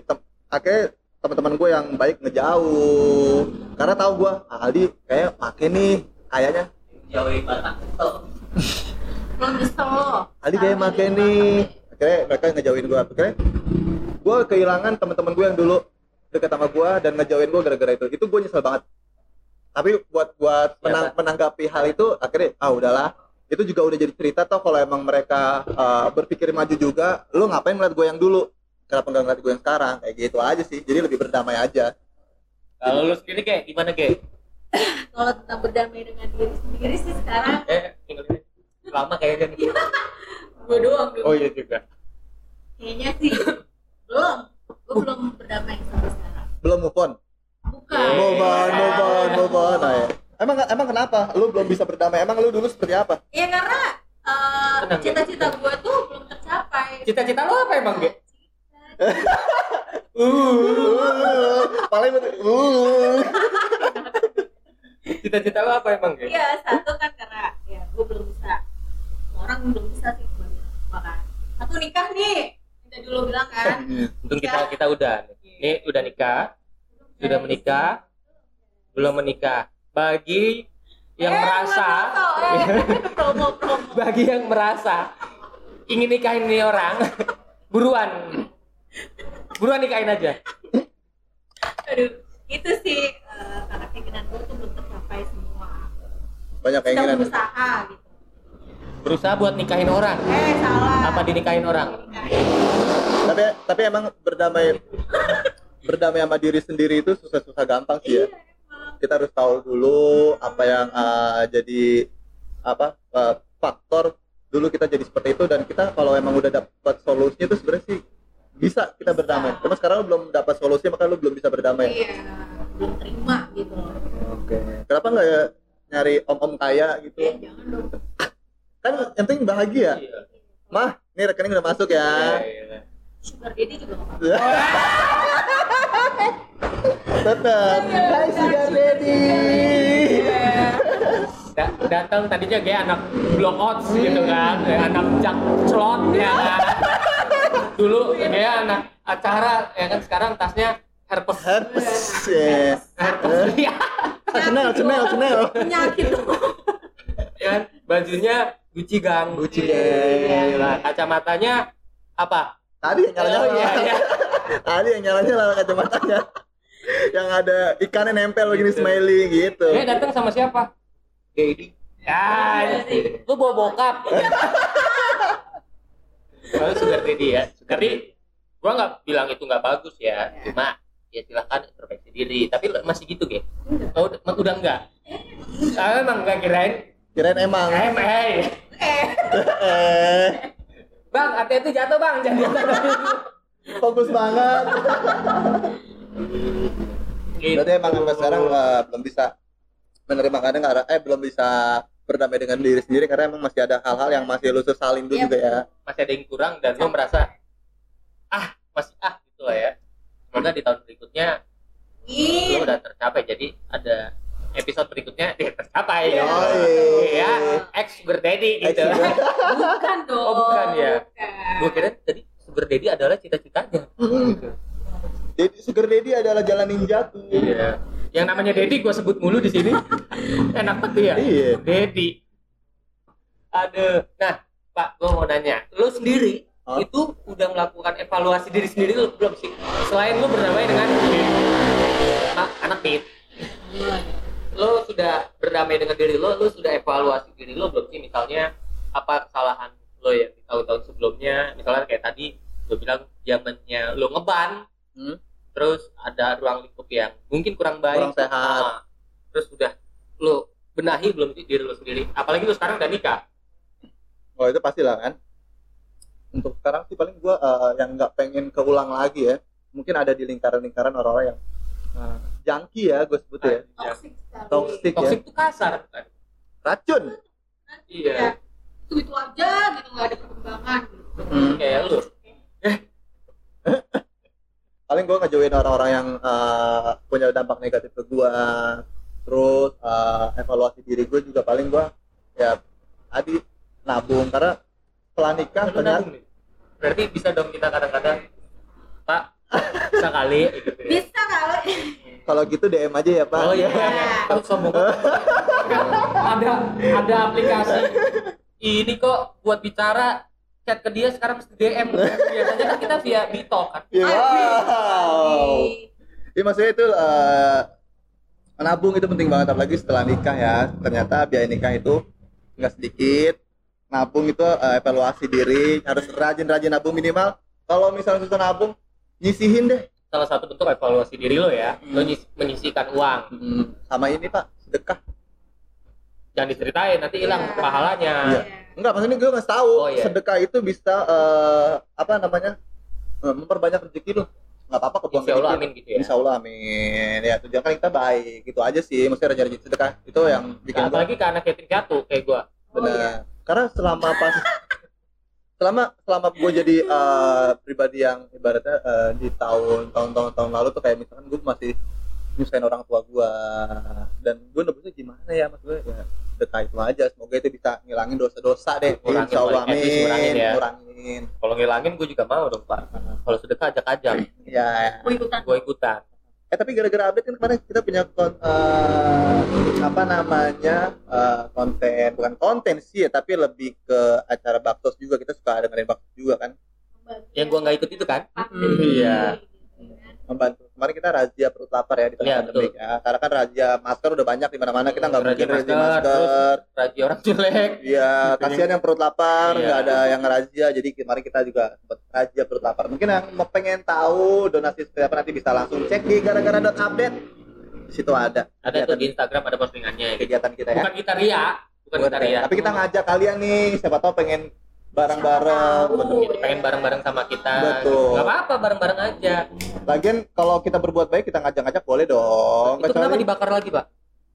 akhirnya teman-teman gue yang baik ngejauh. Karena tahu gua ah, Aldi kayak make nih kayaknya. Jauhin batang Lo lo. Aldi kayak make nih. akhirnya mereka ngejauhin gua. Akhirnya gua kehilangan teman-teman gue yang dulu deket sama gua dan ngejauhin gua gara-gara itu. Itu gue nyesel banget. Tapi buat buat menang- menanggapi hal itu akhirnya ah udahlah. Itu juga udah jadi cerita toh kalau emang mereka uh, berpikir maju juga lu ngapain ngeliat gue yang dulu kenapa nggak ngeliat gue yang sekarang kayak gitu aja sih jadi lebih berdamai aja Kalau lu sendiri kayak gimana kayak? kalau tentang berdamai dengan diri sendiri sih sekarang Eh, tinggal ini. lama kayaknya nih. gue doang dong Oh iya juga. kayaknya sih belum gue belum berdamai sampai sekarang belum move on bukan move on move on move on Nah, ya. emang emang kenapa lu belum bisa berdamai emang lu dulu seperti apa ya karena eh, Tenang, Ge. cita-cita gue tuh belum tercapai Cita-cita lu apa emang, Ge? Uh paling betul uh Cita-cita lu apa emang? Iya, satu kan karena ya gue belum bisa. Orang belum bisa sih. Bahkan satu nikah nih. Kita dulu bilang kan. Untung kita kita udah. Nih udah nikah, sudah menikah, belum menikah. Bagi yang Eh, merasa eh, promo promo. bagi yang merasa ingin nikahin ini orang buruan buruan nikahin aja. Aduh, itu sih eh, karena keinginan gue tuh belum tercapai semua. banyak keinginan. berusaha gitu. berusaha buat nikahin orang? Eh salah. apa dinikahin orang? Tapi tapi emang berdamai berdamai sama diri sendiri itu susah-susah gampang sih ya. Iya kita harus tahu dulu apa yang uh, jadi apa uh, faktor dulu kita jadi seperti itu. Dan kita kalau emang udah dapat solusinya itu sebenarnya sih bisa kita berdamai. Cuma sekarang lu belum dapat solusi maka lu belum bisa berdamai. Iya, belum terima gitu loh. Oke. Kenapa nggak ya nyari om-om kaya gitu? Ya jangan dong. Kan yang penting bahagia. Iya. Mah, ini rekening udah masuk ya. Iya. Sugar daddy juga apa-apa. Tetap. Hai Sugar Daddy. Da- datang tadinya kayak anak block outs gitu kan kayak anak jak celot ya kan dulu kayak anak acara ya kan sekarang tasnya herpes Herpes. ya. herpes ya Chanel, Chanel, Chanel. Penyakit ya kan bajunya Gucci gang Gucci Iya, gang. lah. kacamatanya apa Tadi yang nyala-nyala. Oh, iya, iya. Tadi yang nyala-nyala kacamatanya. yang ada ikannya nempel begini Gitu. smiley gitu. dia datang sama siapa Dedi ya lu bawa bokap kalau sugar daddy ya tapi gua nggak bilang itu nggak bagus ya cuma ya silahkan introspeksi diri. Tapi masih gitu ge. Oh, udah, udah enggak ah, emang enggak kirain. Kirain emang. eh hey. Eh, bang hati-hati jatuh bang. Jangan jatuh. Fokus banget. gitu. Berarti emang sampai sekarang eh, belum bisa menerima kadang nggak- eh belum bisa berdamai dengan diri sendiri karena emang masih ada hal-hal yang masih lu sesalin dulu Iya. juga ya. masih ada yang kurang dan lo merasa ah masih ah gitu lah ya semoga di tahun berikutnya lo udah tercapai jadi ada episode berikutnya dia tercapai Iya. ya ya ex sugar daddy gitu. Bukan dong. Oh, bukan ya. Bukan. gue kira tadi sugar daddy adalah cita-citanya gitu. Jadi sugar daddy adalah jalan ninjaku. iya yang namanya daddy gue sebut mulu di sini. Enak banget ya? Iya. daddy ada nah pak gue mau nanya. Lo sendiri Hah? itu udah melakukan evaluasi diri sendiri lo belum sih? Selain lo berdamai dengan ah, anak pit. Lo sudah berdamai dengan diri lo, lo sudah evaluasi diri lo belum sih? Misalnya apa kesalahan lo yang di tahun-tahun sebelumnya? Misalnya kayak tadi lo bilang zamannya lo ngeban. Hmm. Terus ada ruang lingkup yang mungkin kurang baik Kurang sehat. Ah, terus udah lo benahi belum sih diri lo sendiri apalagi lo sekarang udah nikah Oh itu pasti lah kan. Untuk sekarang sih paling gua eh, yang nggak pengen keulang lagi ya. Mungkin ada di lingkaran-lingkaran orang-orang yang uh, jangki ya gue sebut ya. Toxic sekali. Toxic ya. toxic itu kasar kan Racun. iya Ya, itu itu aja gitu nggak ada perkembangan. Hmm. kayak lo Paling gue ngejauhin orang-orang yang eh, punya dampak negatif ke gua. Terus eh, evaluasi diri gue juga paling gua ya tadi nabung karena setelah nikah ternyata berarti bisa dong kita kadang-kadang pak bisa kali gitu ya. Bisa kali. kalau gitu DM aja ya Pak. Oh iya, tahu sombong. ada ada aplikasi ini kok buat bicara chat ke dia sekarang mesti DM. Biasanya kan kita via Bitalk kan. Asik. wow. Iya maksudnya itu eh, menabung itu penting banget apalagi setelah nikah ya. Ternyata biaya nikah itu nggak sedikit. nabung itu eh, evaluasi diri harus rajin-rajin nabung minimal kalau misalnya susah nabung nyisihin deh salah satu bentuk evaluasi diri lo ya lo Hmm. nyis- menyisihkan uang Hmm, sama ini pak sedekah jangan diceritain nanti hilang Iya. pahalanya. Iya. enggak maksudnya gue nggak tahu Oh, iya. sedekah itu bisa eh, apa namanya eh, memperbanyak rezeki lo nggak apa-apa kebuang insya Allah amin gitu ya. Insya Allah amin. Ya tujuan kan kita baik gitu aja sih. Maksudnya rajin-rajin sedekah itu yang bikin Nah, gua apalagi ke anak yatim piatu kayak gua. Oh, benar iya. karena selama pas selama selama gue jadi eh, pribadi yang ibaratnya eh, di tahun tahun tahun tahun lalu tuh kayak misalkan gue masih nyusahin orang tua gue dan gue nebusnya gimana ya mas gue ya sedekah itu aja. Semoga itu bisa ngilangin dosa-dosa deh. Ngurangin, insya Allah least ngurangin amin. ya. ngurangin kalau ngilangin gue juga mau dong pak. Kalau sedekah ajak-ajak ya Gue ikutan. gue ikutan. Eh tapi gara-gara update kan kemarin kita punya kon- eh, apa namanya eh, konten bukan konten sih ya tapi lebih ke acara baksos juga. Kita suka dengerin baksos juga kan? Yang gua nggak ikut itu kan? Hmm. Iya. Membantu kemarin kita razia perut lapar ya di tengah Iya, pandemi ya karena kan razia masker udah banyak di mana-mana kita nggak Razia mungkin razia masker, masker raji orang jelek Iya, kasihan yang perut lapar, Iya. nggak ada yang ngerazia. Jadi kemarin kita juga sempat razia perut lapar. Mungkin yang mau pengen tahu donasi seperti apa nanti bisa langsung cek di gara-gara dot update. Di situ ada ada tuh di Instagram ada postingannya kegiatan kita ya. bukan kita ria bukan Bukan kita ria Tapi kita ngajak kalian nih, siapa tahu pengen bareng-bareng. Betul. Pengen bareng-bareng sama kita Betul. nggak apa-apa bareng-bareng aja Lagian kalau kita berbuat baik kita ngajak-ngajak boleh dong. itu kenapa dibakar lagi pak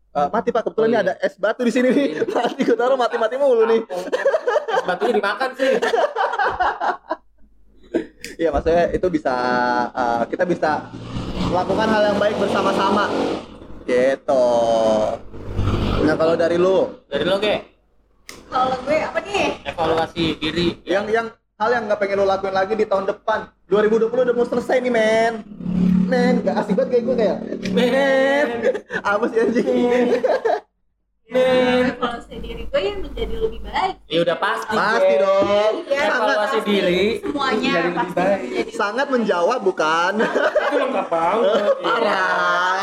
Eh, mati Pak, kebetulan Oh, ini iya. ada es batu di sini nih. Mati gue taruh mati-mati mulu nih. Es batunya dimakan sih Iya, maksudnya itu bisa eh, kita bisa melakukan hal yang baik bersama-sama. Gitu. Nah, kalau dari lu, dari lo ge Kalau gue apa nih? evaluasi diri yang yang hal yang nggak pengen lu lakuin lagi di tahun depan 2020 udah mau selesai nih men men gak asik banget kayak gue kayak men apa sih anjing Men. Evaluasi diri gue yang menjadi lebih baik. ya udah pasti pasti Ge. dong Iya, Evaluasi pasti. diri Semuanya menjadi lebih pasti baik. menjadi sangat menjawab bukan itu lengkap banget parah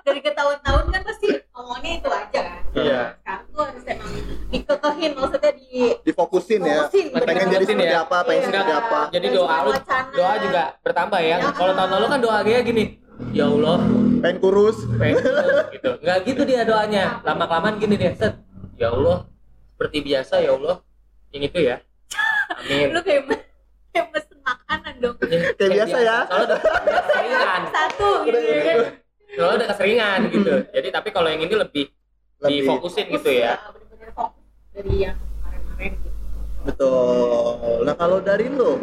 dari ke tahun-tahun kan pasti ngomongnya itu aja kan. Iya. Sekarang tuh harus emang dikekehin maksudnya di difokusin ya. Fokusin, pengen jadi seperti ya. apa pengen Iya. seperti apa. Jadi doa lu doa juga bertambah ya. Ya. kalau tahun lalu kan doa gue gini ya Allah. Pengen kurus. Pengen terus, gitu. Nggak gitu dia doanya. Lama kelamaan gini deh set ya Allah. Seperti biasa ya Allah. Yang itu ya. Amin. Lu kayak kayak mesen makanan dong. Kayak biasa ya. soalnya udah udah keseringan. Satu gitu Udah- ya. udah keseringan gitu. Jadi tapi kalau yang ini lebih lebih difokusin gitu ya? Bener-bener fokus dari yang kemarin-kemarin gitu. betul. Nah kalau dari lu?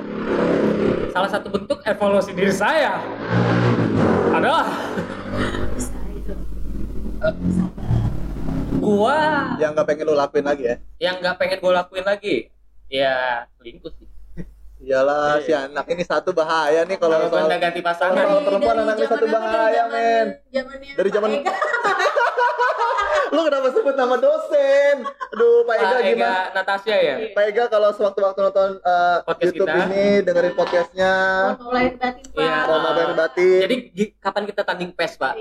Salah satu bentuk evaluasi diri saya adalah Bisa itu. gua yang nggak pengen lu lakuin lagi ya? Yang nggak pengen gua lakuin lagi? Ya selingkuh sih iyalah si Iya. anak ini satu bahaya nih kalau kalau ganti Kalau pasangan perempuan Dari anak ini satu bahaya, Dari zaman- men. Dari zaman- lu kenapa sebut nama dosen aduh Pak Ega Pak Ega gimana Natasha ya Pak Ega kalau sewaktu-waktu nonton uh, Podcast YouTube kita. ini dengerin podcastnya Mau lahir batin Pak. Iya. Bayar Batin jadi kapan kita tanding PES pak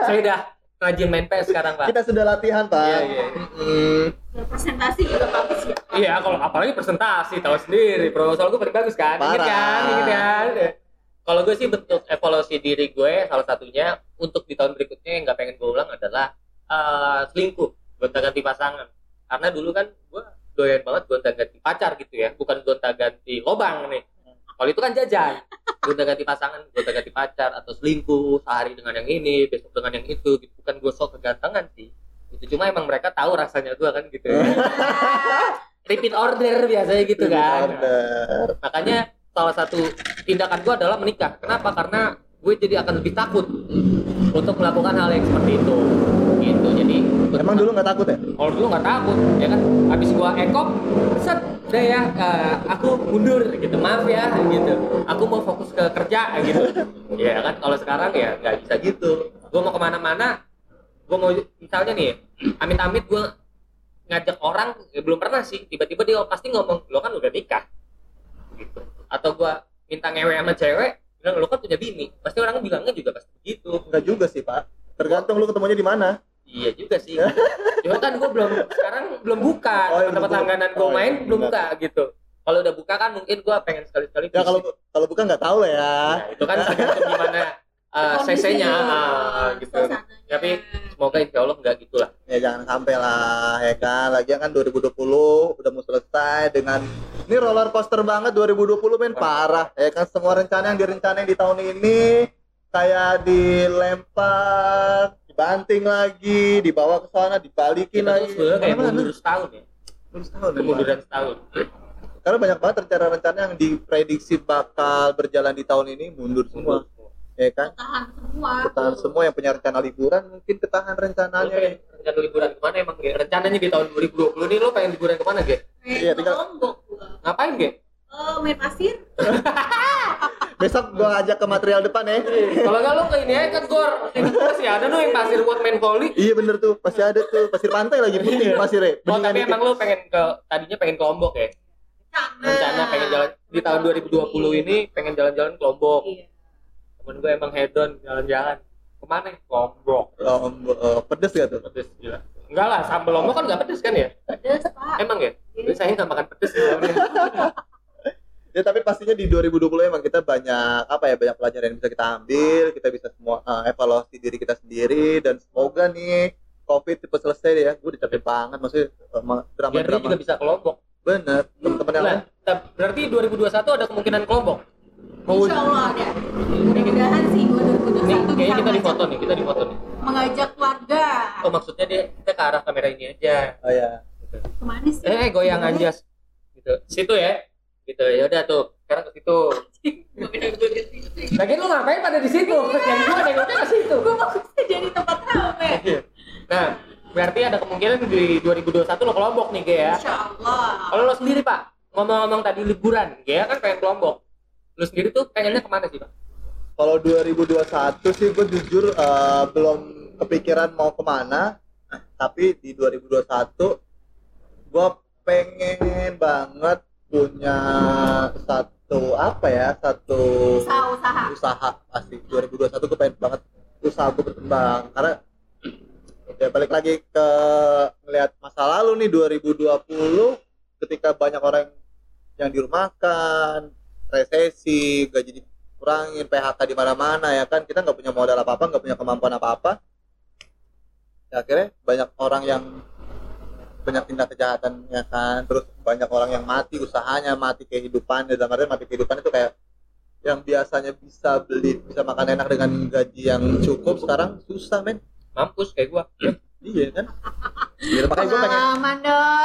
saya udah rajin main PES sekarang pak kita sudah latihan Pak Iya, iya. Mm-mm. Presentasi juga bagus ya. Pak. Iya, kalau apalagi presentasi tahu sendiri. Proposal gue paling bagus kan? Parah. kan? Ingat kan? Kalau gue sih bentuk evaluasi diri gue salah satunya untuk di tahun berikutnya yang nggak pengen gue ulang adalah eh, selingkuh, gonta ganti pasangan. Karena dulu kan gue doyan banget gonta ganti pacar gitu ya, bukan gonta ganti lobang nih. Kalau itu kan jajan, gonta ganti pasangan, gonta ganti pacar atau selingkuh sehari dengan yang ini, besok dengan yang itu. Gitu. Bukan gue sok kegantengan sih. Itu cuma emang mereka tahu rasanya gue kan gitu. ya. repeat order biasanya gitu kan Order. makanya salah satu tindakan gue adalah menikah kenapa karena gue jadi akan lebih takut untuk melakukan hal yang seperti itu jadi emang dulu nggak takut ya? Kalau dulu nggak takut ya kan? Habis gua ekop set udah ya eh, aku mundur gitu maaf ya gitu. Aku mau fokus ke kerja gitu. Ya kan? Kalau sekarang ya nggak bisa gitu. Gua mau ke mana-mana gua mau misalnya nih amit-amit gua ngajak orang ya belum pernah sih. Tiba-tiba dia pasti ngomong lo kan udah nikah. Gitu. Atau gua minta ngewe sama cewek bilang lo kan punya bini. Pasti orang bilangnya juga pasti begitu. Nggak juga sih Pak. Tergantung lu ketemunya di mana Iya juga sih. Cuma kan gue belum sekarang belum buka Oh, iya, tempat belum langganan buka. gue Oh, iya, main belum benar. buka gitu. Kalau udah buka kan mungkin gue pengen sekali-sekali. Ya kalau kalau bukan nggak tahu lah ya. Nah, itu kan tergantung gimana uh, CC-nya ah, gitu. Suasananya. Tapi semoga insya Allah nggak gitulah. Ya jangan sampai lah ya kan. Lagian kan 2020 udah mau selesai dengan ini roller coaster banget 2020 men parah. Ya kan semua rencana yang direncanain di tahun ini kayak dilempar, dibanting lagi, dibawa ke sana, dibalikin lagi. sebenarnya kayak mundur setahun ya. Terus tahun ya, Kemunduran setahun. Karena banyak banget rencana-rencana yang diprediksi bakal berjalan di tahun ini mundur semua, ya kan? Ketahan semua. Ketahan semua yang punya rencana liburan mungkin ketahan Lu rencananya. pengen rencana liburan ke mana emang Ge? Rencananya di tahun 2020 nih lo pengen liburan ke mana Ge? Iya, tinggal-. Ngapain Ge? Eh, main pasir. Besok gua ajak ke material depan ya. Kalau nggak lo ke ini aja ke Gor. Masih ada tuh yang pasir buat main volley. Iya bener tuh, pasti ada tuh pasir pantai lagi putih pasirnya. Oh Beningan tapi dikit. emang lo pengen ke tadinya pengen ke Lombok ya? Rencana. Rencana pengen jalan di tahun 2020 ini pengen jalan-jalan ke Lombok. Iya. Temen gue emang hedon jalan-jalan. Ke mana? Ke Lombok. Lombok, eh, pedes gak tuh? Pedes gila. Enggak lah, sambal Lombok kan nggak pedes kan ya? Pedes, Pak. Emang ya? Tapi saya nggak makan pedes soalnya. Ya tapi pastinya di 2020 emang kita banyak apa ya banyak pelajaran yang bisa kita ambil, kita bisa semua eh, evaluasi diri kita sendiri dan semoga nih COVID cepat selesai ya. Gue udah capek banget maksudnya eh, ma- Biar dia drama-drama. juga bisa ke Lombok. Bener, teman-teman yang Nah, berarti 2021 ada kemungkinan ke Lombok. Mau Insya Allah ada. Mudah-mudahan sih gua 2021 Ini bisa kayaknya kita di foto nih, kita di foto nih. mengajak keluarga. Oh maksudnya dia kita ke arah kamera ini aja. Oh ya. Gitu. Ke mana sih? Eh goyang anjas. Gitu. Situ ya. Gitu. Ya udah tuh. Sekarang ke situ. Lagi lu ngapain pada di situ? Yang gua nengoknya ke situ. Gue maksudnya jadi tempat rame. Nah, berarti ada kemungkinan di 2021 lo ke Lombok nih, Ge ya. Insya Allah. Kalau lo sendiri, Pak, ngomong-ngomong tadi liburan, Ge kan pengen ke Lombok. Lo sendiri tuh pengennya ke mana sih, Pak? Kalau 2021 sih gue jujur eh, belum kepikiran mau ke mana, tapi di 2021 gue pengen banget punya satu apa ya satu Usaha-usaha. usaha pasti 2021 gue pengen banget usaha gue berkembang. Karena ya balik lagi ke melihat masa lalu nih 2020 ketika banyak orang yang dirumahkan resesi gaji dikurangin PHK di mana-mana ya kan? Kita nggak punya modal apa apa nggak punya kemampuan apa apa ya, akhirnya banyak orang yang banyak tindak kejahatan ya kan. Terus banyak orang yang mati usahanya mati kehidupan dalam artian mati kehidupan itu kayak yang biasanya bisa beli bisa makan enak dengan gaji yang cukup sekarang susah men. Mampus kayak gua. iya kan? Gitu, makanya gue pengen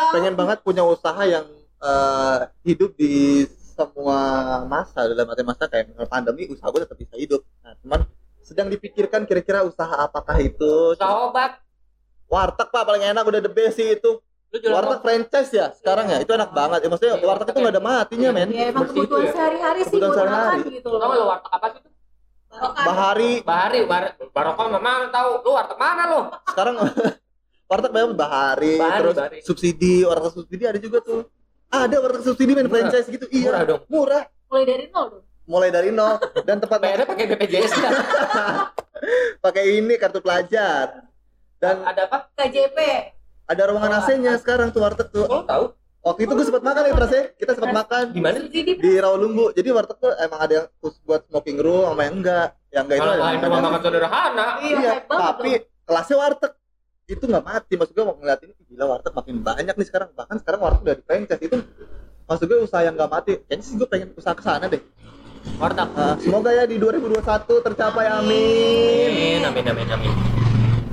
pengen banget punya usaha yang eh, hidup di semua masa. Dalam arti masa kayak pandemi usaha gue tetap bisa hidup. Nah cuman sedang dipikirkan kira-kira usaha apakah itu? Usaha obat. warteg pak paling enak udah the best sih itu Lu jualan warteg obat. franchise ya sekarang ya itu enak banget ya maksudnya Iya, warteg itu nggak ada matinya men Ya emang Bersih itu kebutuhan ya? sehari-hari sih Kebutuhan buat makan sehari-hari. gitu Tau nggak lo warteg apa sih? tuh? Barokah. bahari Bahari, bar barokah mama tahu. Lu warteg mana lo? sekarang warteg memang bahari, Bahari, terus bahari. subsidi warteg subsidi ada juga tuh ada warteg subsidi main Murah. franchise gitu iya Murah dong. murah Mulai dari nol dong. mulai dari nol dan tempat Bayarnya pakai BPJS pakai ini kartu pelajar dan ada apa? KJP. Ada ruangan AC-nya sekarang tuh warteg tuh. Lo tahu? waktu itu gue sempat makan ya Pras ya. Kita sempat makan Di mana? Di Rawalumbu jadi warteg tuh emang ada yang khusus buat smoking room sama yang enggak. Yang enggak itu Kalau ada rumah ada. makan sederhana. Iya, iya tapi kelasnya warteg. Itu nggak mati. Maksud gue mau ngeliat ini gila warteg makin banyak nih sekarang. Bahkan sekarang warteg udah di franchise itu maksud gue usaha yang nggak mati. Kayaknya sih gue pengen usaha ke sana deh. Warteg. Nah, semoga ya di 2021 tercapai. Amin. Amin, amin, amin, amin.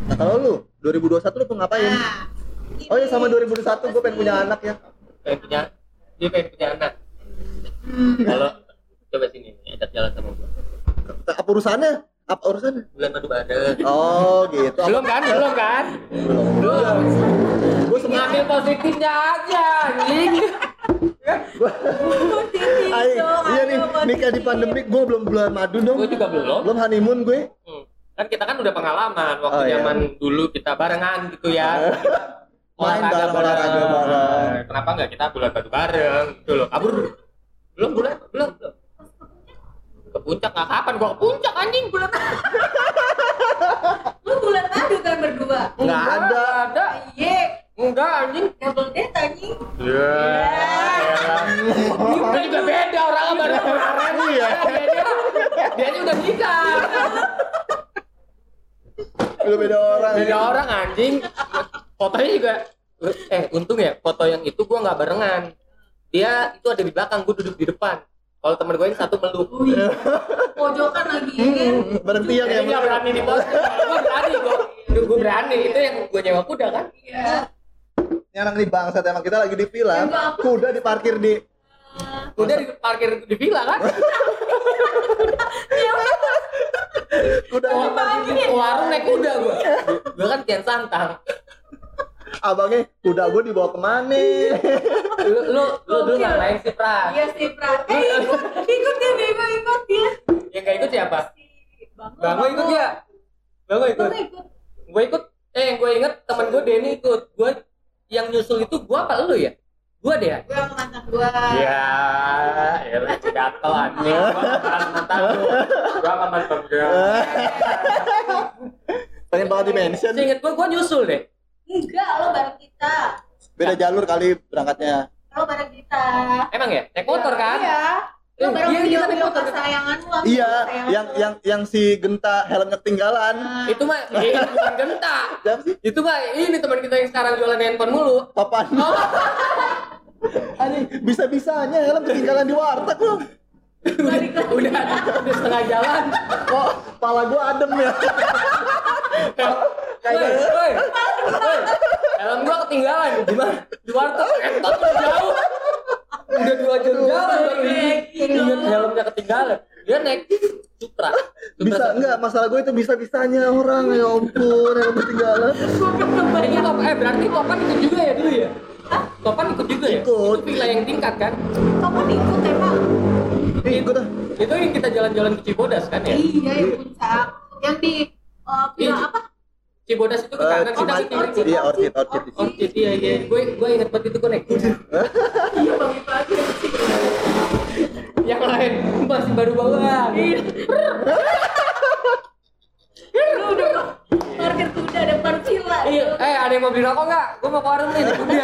Nah kalau lu 2021 lu mau ngapain Nah, oh ya sama ini 2021 gue pengen punya anak ya Pengen punya, dia pengen punya anak. Hmm. Kalau coba sini, ajak jalan sama gua. apa urusannya apa urusannya Bulan madu bareng. oh gitu Belum kan? Belum kan? Belum. gue semua Ngambil positifnya aja, anjing. Ay, dong, iya nih nikah di positif. pandemi gue belum bulan madu dong Gue juga belum. belum honeymoon gue Hmm. Kan kita kan udah pengalaman waktu Oh, iya. zaman dulu kita barengan gitu ya. Main bareng, olahraga bareng. Kenapa nggak kita bulan madu bareng gitu loh? Kabur belum bulan belum belum. Ke puncak nggak kapan gua ke puncak anjing bulan Lu bulan madu kan berdua. Nggak ada. ada Iya, enggak anjing double date anjing. Iya. Itu juga beda orang baru kemarin Iya. Dia dia dia udah nikah. Udah beda orang. Beda orang anjing. Fotonya juga eh untung ya foto yang itu gua nggak barengan. Dia itu ada di belakang, gua duduk di depan. Kalau temen gue yang satu meluk. Pojokan lagi kan. Hmm, tiang ya. Jadi nggak berani di pos. Gue berani gue. Gue berani itu yang gue nyewa kuda kan. Iya. Ini anak nih bangsat emang kita lagi di villa. Ya. Kuda diparkir di Kuda di parkir di villa kan. kuda Ke warung naik kuda gue. Gue kan kian santang. abangnya kuda gue dibawa ke mana? Lu lu lu dulu ngapain sih pra? Iya sih, Pra. Eh, ikut, ikut dia, Bego ikut dia. Yang gak ikut siapa? Bang, Bang gue ikut ya. Bang gue ikut. Bang ikut. Gue ikut. Eh yang gue inget temen gue Denny ikut. Gue yang nyusul itu gue apa lu ya? Gue deh ya. Gue sama mantan gua. Ya, ya lu gatel anjing. Gua mantan lu. Gua sama mantan gue. Pengen banget di mention. Seinget gue, gue nyusul deh. Enggak, lo bareng kita. Beda jalur kali berangkatnya. Lo bareng kita. Emang ya? Naik motor kan? Iya. Lo Eh, bareng iya, video video motor. kesayangan lu. Iya, yang yang yang si Genta helmnya ketinggalan. Nah, Itu mah ini bukan genta. Siapa sih? Itu mah ini teman kita yang sekarang jualan handphone mulu. Papan. Oh, Anjing, bisa-bisanya helm ketinggalan di warteg lu. lagi. udah udah setengah jalan. Kok pala gua adem ya? Woi, woi. Helm gua ketinggalan. Gimana? Di warteg. Entot udah jauh. Udah dua jam jalan baru ingat ingat helmnya ketinggalan. Dia naik Supra. Bisa enggak? Masalah gue itu bisa-bisanya orang ya ampun, helm ketinggalan. Ini top, eh berarti Topan ikut juga ya dulu ya? Topan ikut juga ya? Ikut. Itu villa yang tingkat kan? Kapan ikut emang? Ih, ikut ah. Itu yang kita jalan-jalan ke Cibodas kan ya? Iya, yang puncak. Yang di uh, villa Iya. apa? Cibodas itu ke Eh, kanan kita Cimat- ke kiri. Iya, orchid, orchid. Orchid iya iya. Gue gue inget banget itu kuda. Iya, bang itu aja sih. Yang lain masih baru bawaan. Iya. Lu udah parkir kuda villa. Iya. Eh ada yang mau beli rokok nggak? Gue mau ke warung nih kuda.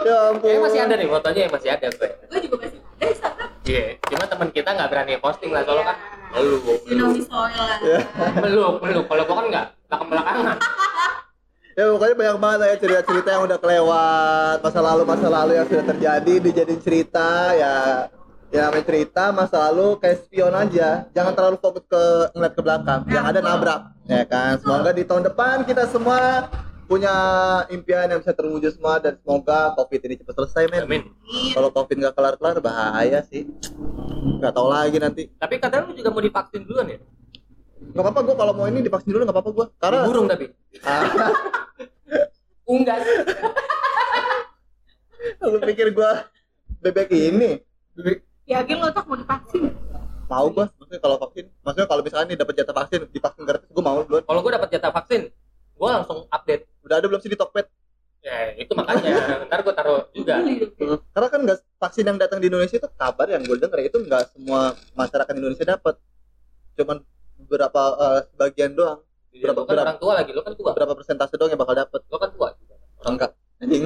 Ya ampun. Kayaknya masih ada nih fotonya yang masih ada gue. Gue juga masih ada. Iya. Cuma teman kita nggak berani posting lah soalnya kan. Meluk. Tsunami soil lah. Meluk meluk. Kalau gue kan nggak belakang belakangan. Ya pokoknya banyak banget ya cerita-cerita yang udah kelewat masa lalu masa lalu yang sudah terjadi dijadiin cerita ya ya namanya cerita masa lalu kayak spion aja jangan terlalu fokus ke ngeliat ke belakang yang ada nabrak ya kan semoga di tahun depan kita semua punya impian yang bisa terwujud semua dan semoga covid ini cepat selesai men Amin. kalau covid nggak kelar kelar bahaya sih nggak tahu lagi nanti Tapi katanya lu juga mau divaksin duluan ya? nggak apa-apa gue kalau mau ini divaksin dulu nggak apa-apa gue karena Burung tapi. Ah, Unggas. lu pikir gue bebek ini Yakin lo tak mau divaksin? mau gua maksudnya kalau vaksin maksudnya kalau misalnya nih dapat jatah vaksin divaksin gratis gua mau duluan Kalau gue dapat jatah vaksin, gue. Udah ada belum sih di Tokped Ya itu makanya. Ntar gue taruh juga. Dong. karena kan nggak vaksin yang datang di Indonesia itu kabar yang gue denger itu nggak semua masyarakat Indonesia dapat cuman beberapa eh, sebagian doang Berapa Berapa- kan berapa? orang tua lagi, lo kan tua. beberapa persentase doang yang bakal dapat Lo kan tua. orang enggak anjing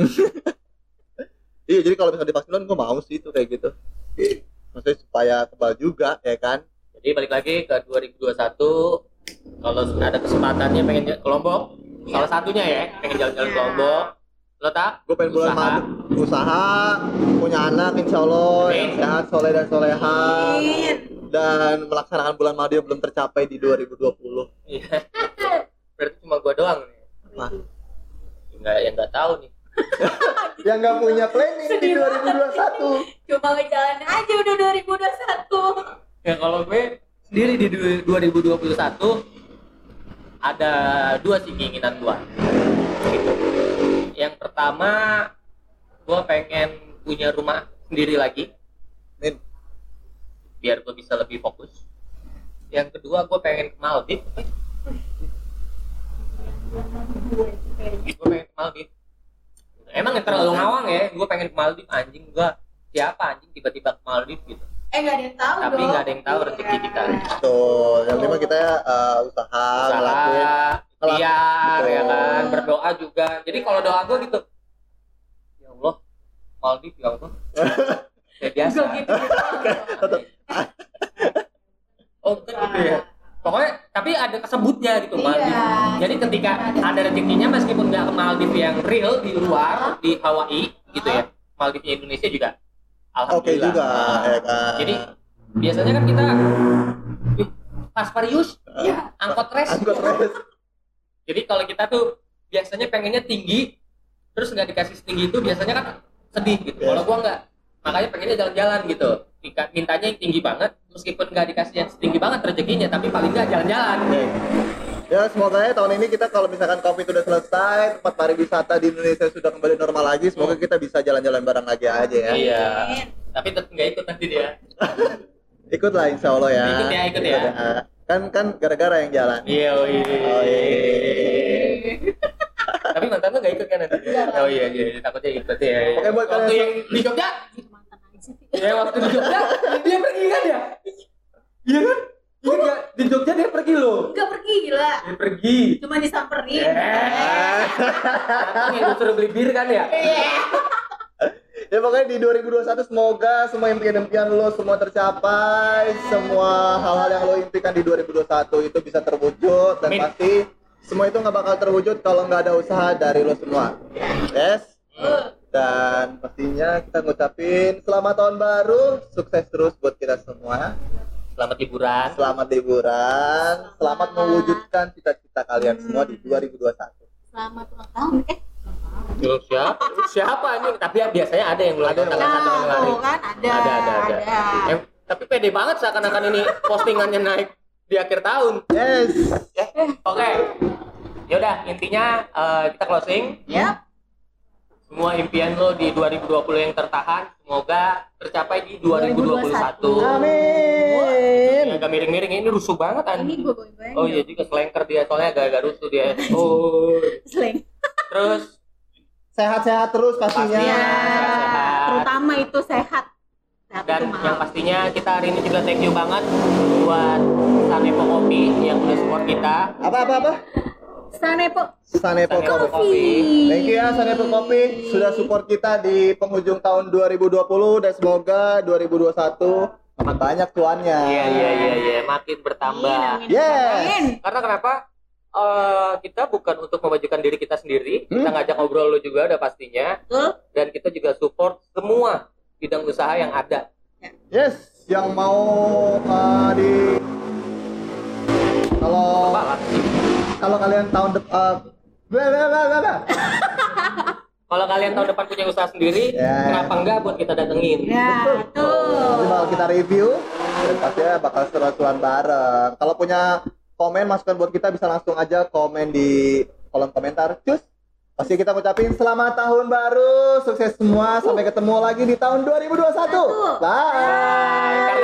iya jadi kalau misalnya divaksin gua mau sih itu kayak gitu maksudnya supaya kebal juga ya kan Jadi balik lagi ke 2021 kalau ada kesempatannya pengen ke Lombok, salah satunya ya, pengen jalan-jalan ke Lombok. Lo tak? gue pengen bulan Usaha. madu usaha punya anak insya Allah yang sehat soleh dan soleha dan melaksanakan bulan madu yang belum tercapai di 2020 Iya. Berarti cuma gua doang nih. Wah. Enggak yang enggak tahu nih. yang nggak punya planning di Sedih banget. 2021 Cuma ngejalanin aja udah 2021. Ya kalau gue sendiri di du- 2021 ada dua sih keinginan gua. Gitu. Yang pertama gua pengen punya rumah sendiri lagi Min, biar gue bisa lebih fokus. Yang kedua gue pengen ke Maldives. Gue pengen ke Maldives. Emang terlalu ngawang ya, gue pengen ke Maldives anjing gue siapa anjing tiba-tiba ke Maldives gitu. Eh nggak ada yang tahu tapi nggak ada yang tahu rezeki kita. Tuh, yang penting kita uh, usaha, ngelakuin. usaha ikhtiar ya Betul. kan berdoa juga. Jadi kalau doa gue gitu ya Allah Maldives ya Allah. Kayak biasa. Enggak gitu. gitu. oh gitu ya. Pokoknya tapi ada kesebutnya gitu Iya. Maldives. Jadi ketika ada rezekinya meskipun nggak ke Maldives yang real di luar di Hawaii gitu ya. Maldives Indonesia juga Oke alhamdulillah juga, Nah, ya kan. jadi biasanya kan kita "Ih, pas Parius Iya. angkot res angkot res. jadi kalau kita tuh biasanya pengennya tinggi terus nggak dikasih setinggi itu biasanya kan sedih gitu Yes. kalau gua nggak makanya pengennya jalan-jalan gitu mintanya yang tinggi banget meskipun nggak dikasih yang setinggi banget rezekinya tapi paling nggak jalan-jalan. Ya semoga ya tahun ini kita kalau misalkan covid udah selesai, tempat pariwisata di Indonesia sudah kembali normal lagi, semoga kita bisa jalan-jalan bareng lagi aja ya. iya. Tapi tetap nggak ikut nanti dia. Ikut lah insya Allah ya. Ikut ya, ikut ya. Kan kan gara-gara yang jalan. iya oh iya. Oh, iya. tapi mantan lu nggak ikut kan nanti? Oh iya iya. Takutnya ikut ya Oke, buat waktu kalian- yang di Jogja? Ya waktu di Jogja dia pergi kan ya? Iya kan Iya nggak? di Jogja dia pergi loh Enggak pergi gila. dia pergi Cuma disamperin. Eh. Datang yang disuruh beli bir kan ya? Iya. Ya pokoknya di 2021 semoga semua impian-impian lo semua tercapai, semua hal-hal yang lo impikan di 2021 itu bisa terwujud dan Amin. pasti semua itu nggak bakal terwujud kalau nggak ada usaha dari lo semua. Yes. Dan pastinya kita ngucapin selamat tahun baru, sukses terus buat kita semua. Selamat hiburan. Selamat liburan, selamat mewujudkan cita-cita kalian semua di 2021. Selamat ulang tahun. Eh, Loh, siapa? Siapa nih? Tapi ya, biasanya ada yang ulang Ada tahun yang tanggal satu Januari. tuh kan ada. Ada, ada, ada. Eh, tapi pede banget seakan-akan ini postingannya naik di akhir tahun. Yes. Oke. Yaudah, intinya eh, kita closing. Yap. Semua impian lo di 2020 yang tertahan, semoga tercapai di 2021. Amin. Agak miring-miring ini rusuh banget Ini anjing. gue. Oh iya juga selengker dia soalnya agak-agak rusuh dia. Oh. Slang. Terus Sehat-sehat terus pastinya. Iya. Sehat. Terutama itu sehat. Sehat dan itu yang pastinya kita hari ini juga thank you banget buat Sanepo Kopi yang udah support kita. Apa apa apa? Sanepo Sanepo Sanepo Kopi. Kopi. Thank you ya Sanepo Kopi sudah support kita di penghujung tahun 2020 dan semoga 2021 makin banyak cuannya. Iya iya iya iya makin bertambah. Amin, Yes. Karena kenapa? Eh, kita bukan untuk memajukan diri kita sendiri, kita Hmm. ngajak ngobrol lo juga udah pastinya, Betul. dan kita juga support semua bidang usaha yang ada. Yes, yang mau uh, di kalau? Kalau kalian tahun depan bla bla. Kalau kalian tahun depan punya usaha sendiri, Ya. kenapa enggak buat kita datengin? Ya, Nanti bakal betul. kita review dan pastinya bakal seru-seruan bareng. Kalau punya komen masukan buat kita bisa langsung aja komen di kolom komentar. Cus. Pasti kita ngucapin selamat tahun baru, sukses semua, sampai ketemu lagi di tahun 2021. Bye.